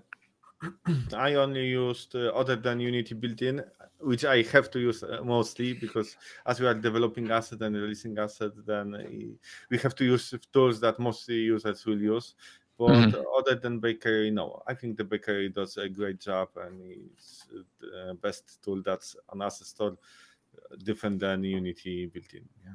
I only used uh, other than Unity built-in, which I have to use uh, mostly because as we are developing asset and releasing asset, then uh, we have to use tools that mostly users will use. But mm-hmm. other than Bakery, no, I think the Bakery does a great job and it's the best tool that's on asset store, different than Unity built-in. Yeah.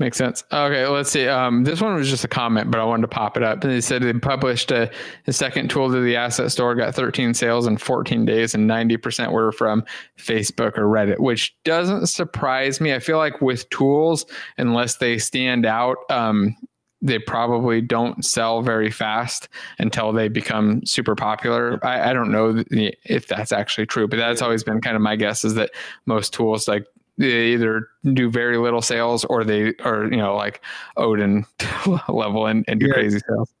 Makes sense. Okay, let's see. Um, this one was just a comment, but I wanted to pop it up. And they said they published a, a second tool to the asset store, got 13 sales in 14 days, and 90% were from Facebook or Reddit, which doesn't surprise me. I feel like with tools, unless they stand out, um, they probably don't sell very fast until they become super popular. I, I don't know if that's actually true, but that's always been kind of my guess is that most tools like they either do very little sales or they are you know like Odin level and, and do yeah. crazy sales.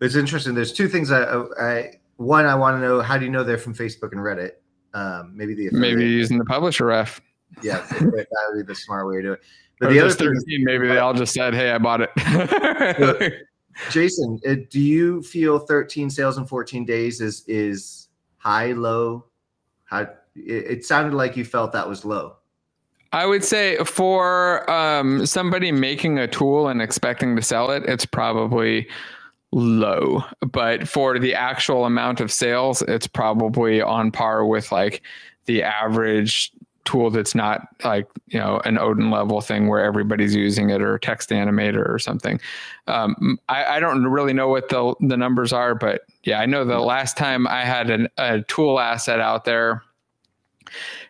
It's interesting. There's two things I, I one I want to know how do you know they're from Facebook and Reddit? Um, maybe the maybe using the publisher ref. Yeah, that would be the smart way to do it. But Or the other just thing 13, is, maybe they all just said, "Hey, I bought it." Jason, uh, do you feel 13 sales in 14 days is is high, low? How it, it sounded like you felt that was low. I would say for um, somebody making a tool and expecting to sell it, it's probably low. But for the actual amount of sales, it's probably on par with like the average tool that's not like you know an Odin level thing where everybody's using it or text animator or something. Um, I, I don't really know what the the numbers are, but yeah, I know the last time I had an, a tool asset out there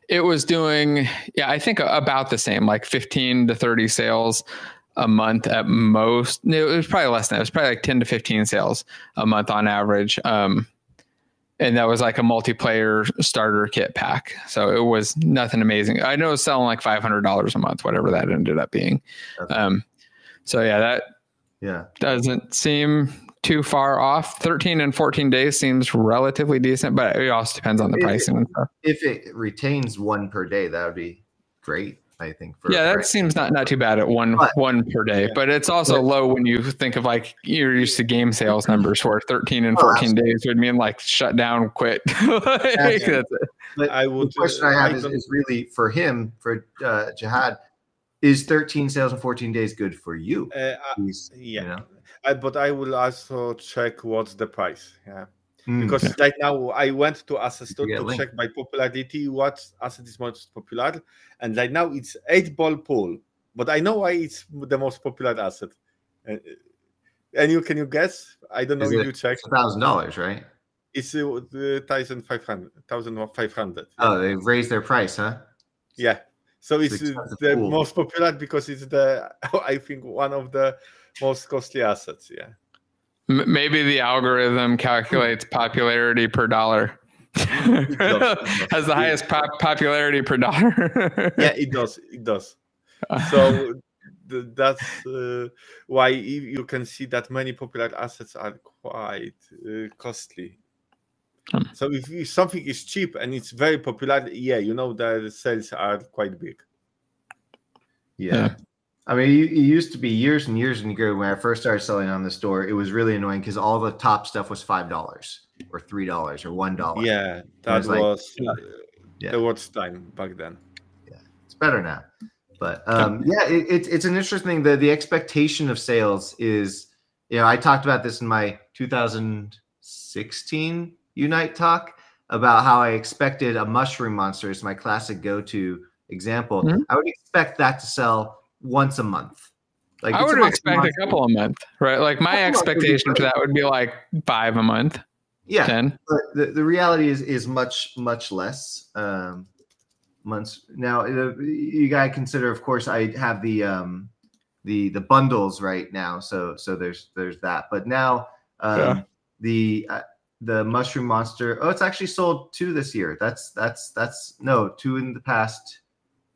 it was doing yeah i think about the same like 15 to 30 sales a month at most. It was probably less than that. It was probably like 10 to 15 sales a month on average. Um, and that was like a multiplayer starter kit pack. So it was nothing amazing. I know it was selling like $500 a month whatever that ended up being. Okay. um, so yeah that Yeah. doesn't seem too far off 13 and 14 days seems relatively decent but it also depends on the It- pricing and stuff If it retains one per day, that would be great. I think. For, yeah, for- that seems not not too bad at one But- one per day, Yeah. but it's also But- low when you think of like you're used to game sales numbers where 13 and Oh, 14 days would mean like shut down, quit. Like, Yeah. But I would. the question uh, I have I is, is really for him, for uh, Jihad. Is 13 sales in 14 days good for you? uh, I- He's- yeah, you know? I, but I will also check what's the price. Yeah, Mm. because right now I went to Asset Store to link. check by popularity what asset is most popular, and right now it's eight ball pool. But I know why it's the most popular asset. Uh, and you can you guess? I don't know Is if you check. Thousand dollars, right? It's uh, the thousand five hundred, thousand five hundred. Oh, they've raised their price, huh? Yeah. So it's, It's uh, the pool. most popular because it's the I think one of the most costly assets. Yeah. Maybe the algorithm calculates popularity per dollar. Has the highest pop- popularity per dollar. Yeah, it does. It does. So th- that's uh, why you you can see that many popular assets are quite uh, costly. Hmm. So if, if something is cheap and it's very popular, yeah, you know the sales are quite big. Yeah. Yeah. I mean, it, it used to be years and years ago when I first started selling on the store. It was really annoying because all the top stuff was five dollars or three dollars or one dollar. Yeah, that was was uh, Yeah. the worst time back then. Yeah, it's better now. But um, yeah, it, it's it's an interesting. The the expectation of sales is, you know, I talked about this in my 2016 Unite talk about how I expected a mushroom monster is my classic go-to example. Mhm. I would expect that to sell once a month. Like I would expect a couple a month, right? Like my Couple a month would be expectation for that would be like five a month, Yeah, 10. but the, the reality is is much much less um months now you got to consider of course i have the um the the bundles right now so so there's there's that but now um Yeah. the uh, the mushroom monster oh it's actually sold two this year that's that's that's no two in the past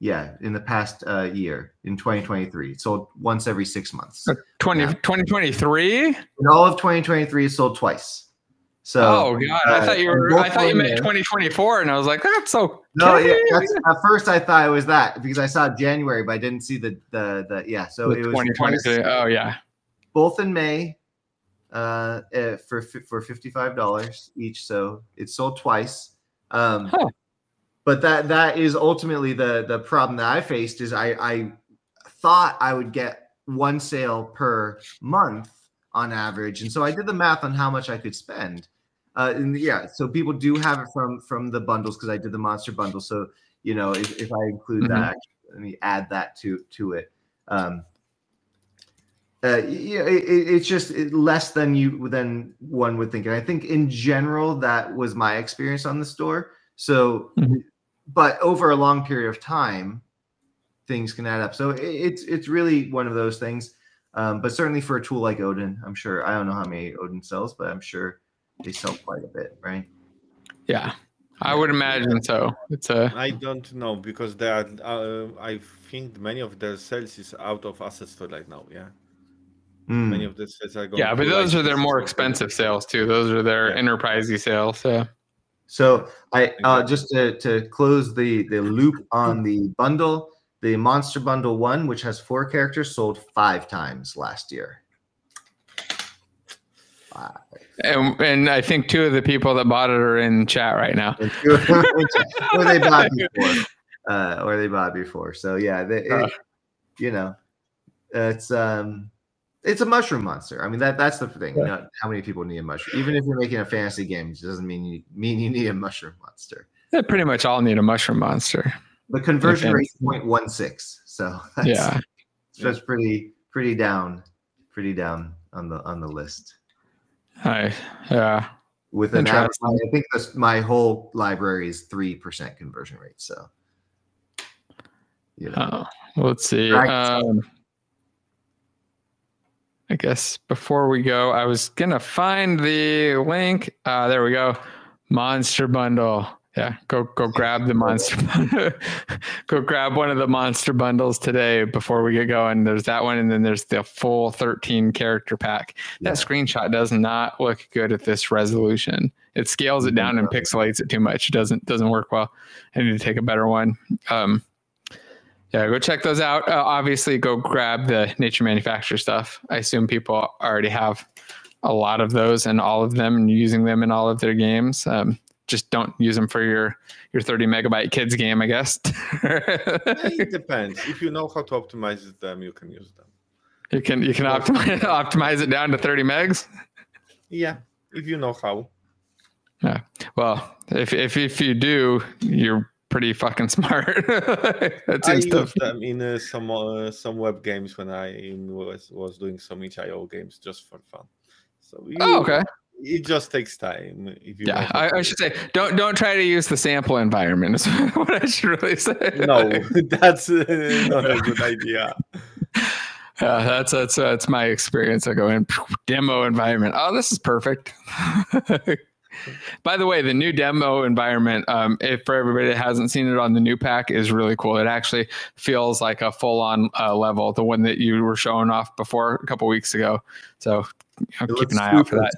yeah in the past uh year in 2023 it sold once every six months 20, Yeah. 2023? in all of 2023 sold twice so oh god, I uh, thought you were I thought you meant 2024 and I was like, that's so No, yeah, that's, at first I thought it was that because I saw January, but I didn't see the the, the yeah. So it was 2023. twice, Oh yeah. both in May, uh, eh, for for fifty five dollars each. So it sold twice. Um, Huh. But that that is ultimately the the problem that I faced is I I thought I would get one sale per month on average, and so I did the math on how much I could spend. Uh, and yeah, so people do have it from from the bundles because I did the monster bundle. So you know, if, if I include Mhm. that, let me add that to to it. Um, uh, yeah, it- it's just less than you than one would think, and I think in general that was my experience on the store. So, Mhm. but over a long period of time, things can add up. So it, it's it's really one of those things. Um, but certainly for a tool like Odin, I'm sure I don't know how many Odin sells, but I'm sure they sell quite a bit, right? Yeah. I would imagine so. It's a I don't know because there are. Uh, I think many of their sales is out of asset store right now. Yeah, Hmm. many of the sales are going. yeah, but those like, are their more expensive sales too. Those are their Yeah. enterprisey sales. So So I uh, just to, to close the the loop on the bundle, the Monster Bundle one, which has four characters, sold five times last year. Five. And, and I think two of the people that bought it are in chat right now. or they bought before. Uh, or they bought before. So yeah, they, it, uh. you know, it's um it's a mushroom monster. I mean that that's the thing. Yeah. You know, how many people need a mushroom? Even if you're making a fantasy game, it doesn't mean you mean you need a mushroom monster. They pretty much all need a mushroom monster. The conversion rate is 0.16. So that's, yeah, that's pretty pretty down, pretty down on the on the list. Hi, yeah. With an average, I think this, my whole library is three percent conversion rate. So, you know. Oh, let's see. Um, I guess before we go, I was gonna find the link. Uh, there we go. Monster bundle. Yeah, go go grab the monster. go grab one of the monster bundles today before we get going. There's that one, and then there's the full 13 character pack. That yeah. screenshot does not look good at this resolution. It scales it down and pixelates it too much. It doesn't doesn't work well. I need to take a better one. Um, yeah, go check those out. Uh, obviously, go grab the Nature Manufacture stuff. I assume people already have a lot of those and all of them and using them in all of their games. Um, just don't use them for your your 30 megabyte kids game, I guess. it depends. If you know how to optimize them, you can use them. You can you can optimize optimize it down to 30 megs. Yeah, if you know how. Yeah. Well, if if if you do, you're pretty fucking smart. that seems I used them in uh, some uh, some web games when I was was doing some itch.io games just for fun. So you, oh, okay. It just takes time. If you yeah, I, I, should say don't don't try to use the sample environment. Is what I should really say. No, that's uh, not a good idea. Yeah, that's that's that's my experience. I go in demo environment. Oh, this is perfect. By the way, the new demo environment, um, if for everybody that hasn't seen it on the new pack, is really cool. It actually feels like a full-on uh, level, the one that you were showing off before a couple weeks ago. So you know, keep an eye out for that.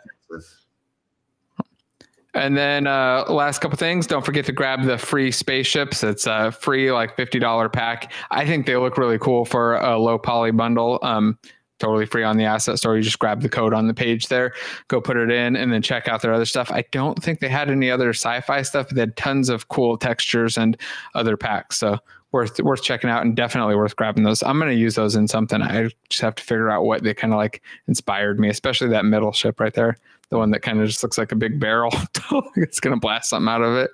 And then uh, last couple things, don't forget to grab the free spaceships. It's a free like fifty dollar pack. I think they look really cool for a low poly bundle. Um, totally free on the asset store. You just grab the code on the page there, go put it in, and then check out their other stuff. I don't think they had any other sci-fi stuff. but They had tons of cool textures and other packs. So worth worth checking out and definitely worth grabbing those. I'm gonna use those in something. I just have to figure out what they kind of like inspired me, especially that middle ship right there, the one that kind of just looks like a big barrel. it's gonna blast something out of it.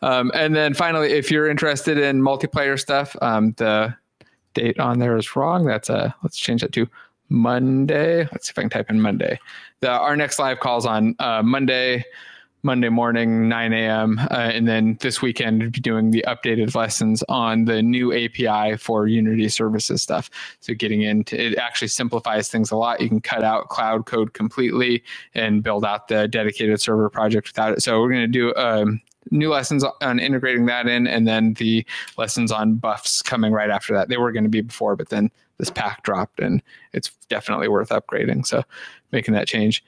Um, and then finally, if you're interested in multiplayer stuff, um, the date on there is wrong. That's a let's change that to Monday. Let's see if I can type in Monday. The, our next live calls on uh, Monday, Monday morning, 9 a.m. Uh, and then this weekend, we'll be doing the updated lessons on the new API for Unity services stuff. So getting into it actually simplifies things a lot. You can cut out cloud code completely and build out the dedicated server project without it. So we're going to do um, new lessons on integrating that in, and then the lessons on buffs coming right after that. They were going to be before, but then this pack dropped, and it's definitely worth upgrading. So making that change.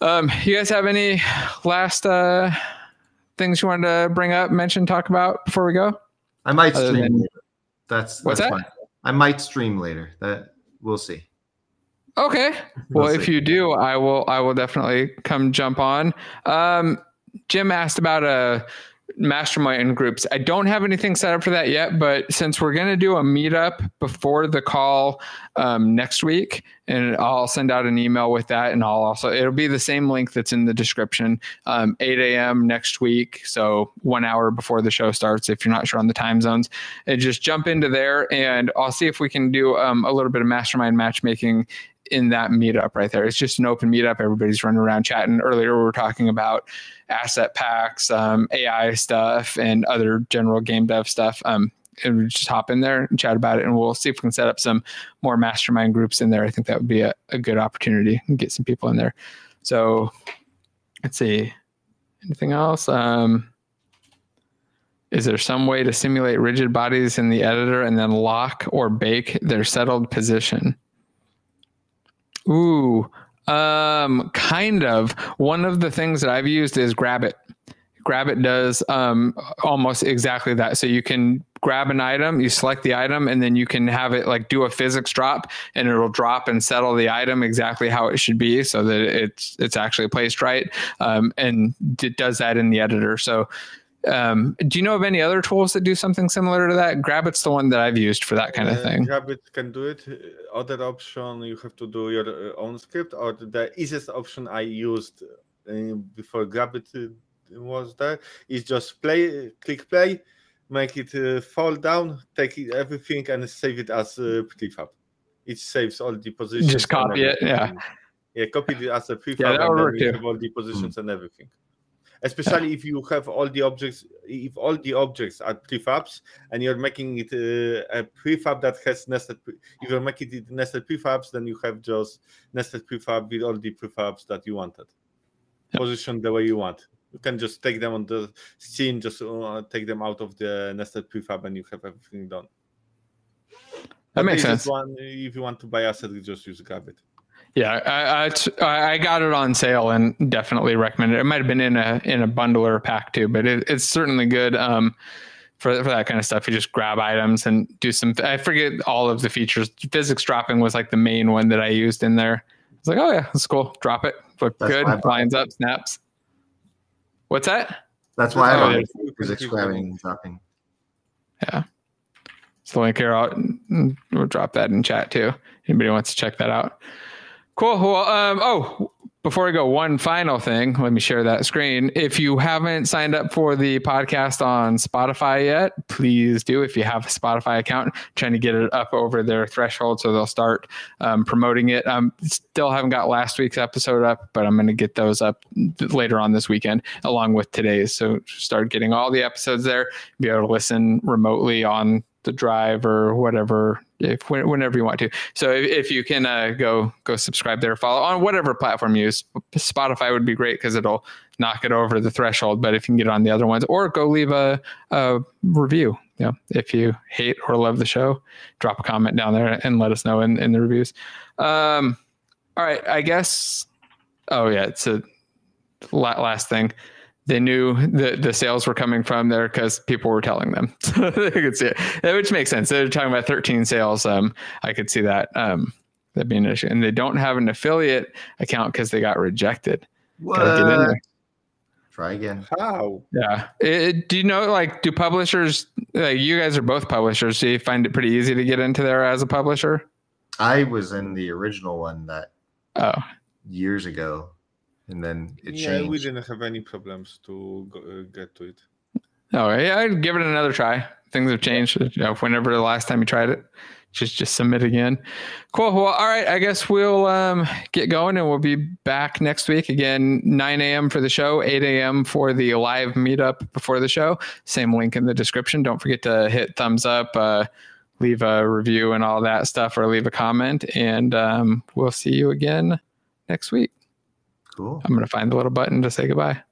Um, you guys have any last uh, things you wanted to bring up, mention, talk about before we go? I might Other stream. Than... That's, what's that? Fine. I might stream later. That we'll see. Okay. Well, we'll if you do, I will. I will definitely come jump on. Um, Jim asked about a mastermind groups. I don't have anything set up for that yet, but since we're going to do a meetup before the call um, next week, and I'll send out an email with that, and I'll also it'll be the same link that's in the description. Um, 8 a.m. next week, so one hour before the show starts. If you're not sure on the time zones, and just jump into there, and I'll see if we can do um, a little bit of mastermind matchmaking in that meetup right there. It's just an open meetup. Everybody's running around chatting. Earlier, we were talking about asset packs, um, AI stuff, and other general game dev stuff. Um, and we just hop in there and chat about it, and we'll see if we can set up some more mastermind groups in there. I think that would be a, a good opportunity and get some people in there. So let's see. Anything else? Um, is there some way to simulate rigid bodies in the editor and then lock or bake their settled position? Ooh, um, kind of. One of the things that I've used is Grab It. Grabbit does um, almost exactly that. So you can grab an item, you select the item, and then you can have it like do a physics drop, and it'll drop and settle the item exactly how it should be, so that it's it's actually placed right. Um, and it does that in the editor. So. Um, do you know of any other tools that do something similar to that? Grabbit's the one that I've used for that kind of Uh, thing. Grabbit can do it. Uh, Other option, you have to do your uh, own script, or the easiest option I used uh, before Grabbit uh, was there is just play, click play, make it uh, fall down, take it, everything, and save it as a prefab. It saves all the positions. and copy it, yeah. everything. Yeah, copy it as a prefab, Yeah, that and would work too. all the positions and everything. Especially if you have all the objects, if all the objects are prefabs, and you're making it uh, a prefab that has nested. Pre- if you're making it nested prefabs, then you have just nested prefab with all the prefabs that you wanted, Yep. positioned the way you want. You can just take them on the scene, just uh, take them out of the nested prefab, and you have everything done. That But makes sense. One, if you want to buy asset, you just use Grabbit. Yeah, I, I, I I got it on sale and definitely recommend it. It might have been in a in a bundle or a pack too, but it, it's certainly good um, for for that kind of stuff. You just grab items and do some. I forget all of the features. Physics dropping was like the main one that I used in there. It's like, oh yeah, that's cool. Drop it. Look That's good. I Lines up. Snaps. What's that? That's why Oh, there's- You physics grabbing and dropping. Yeah. So link here. I'll we'll drop that in chat too. Anybody wants to check that out. Cool. Well, um, oh, before I go, one final thing. Let me share that screen. If you haven't signed up for the podcast on Spotify yet, please do. If you have a Spotify account, trying to get it up over their threshold so they'll start um, promoting it. Um, still haven't got last week's episode up, but I'm going to get those up later on this weekend along with today's. So start getting all the episodes there be able to listen remotely on the drive or whatever if whenever you want to. So if, if you can uh, go go subscribe there follow on whatever platform you use. Spotify would be great because it'll knock it over the threshold but if you can get on the other ones or go leave a, a review you know, if you hate or love the show drop a comment down there and let us know in, in the reviews. Um all right i guess oh yeah it's a last thing they knew the the sales were coming from there because people were telling them. So they could see it, which makes sense. They're talking about 13 sales. Um, I could see that um, that being an issue, and they don't have an affiliate account because they got rejected. Gotta get in What? Try again. How? Yeah. It- do you know, like, do publishers? Like, you guys are both publishers. Do you find it pretty easy to get into there as a publisher? I was in the original one that Oh, years ago, and then it yeah, we didn't have any problems to go, uh, get to it. oh, yeah. I'd give it another try. Things have changed. You know, whenever the last time you tried it, just just submit again. Cool. Well, all right. I guess we'll um, get going, and we'll be back next week again. 9 a.m. for the show, 8 a.m. for the live meetup before the show. Same link in the description. Don't forget to hit thumbs up, uh, leave a review, and all that stuff, or leave a comment. And um, we'll see you again next week. Cool. I'm going to find the little button to say goodbye.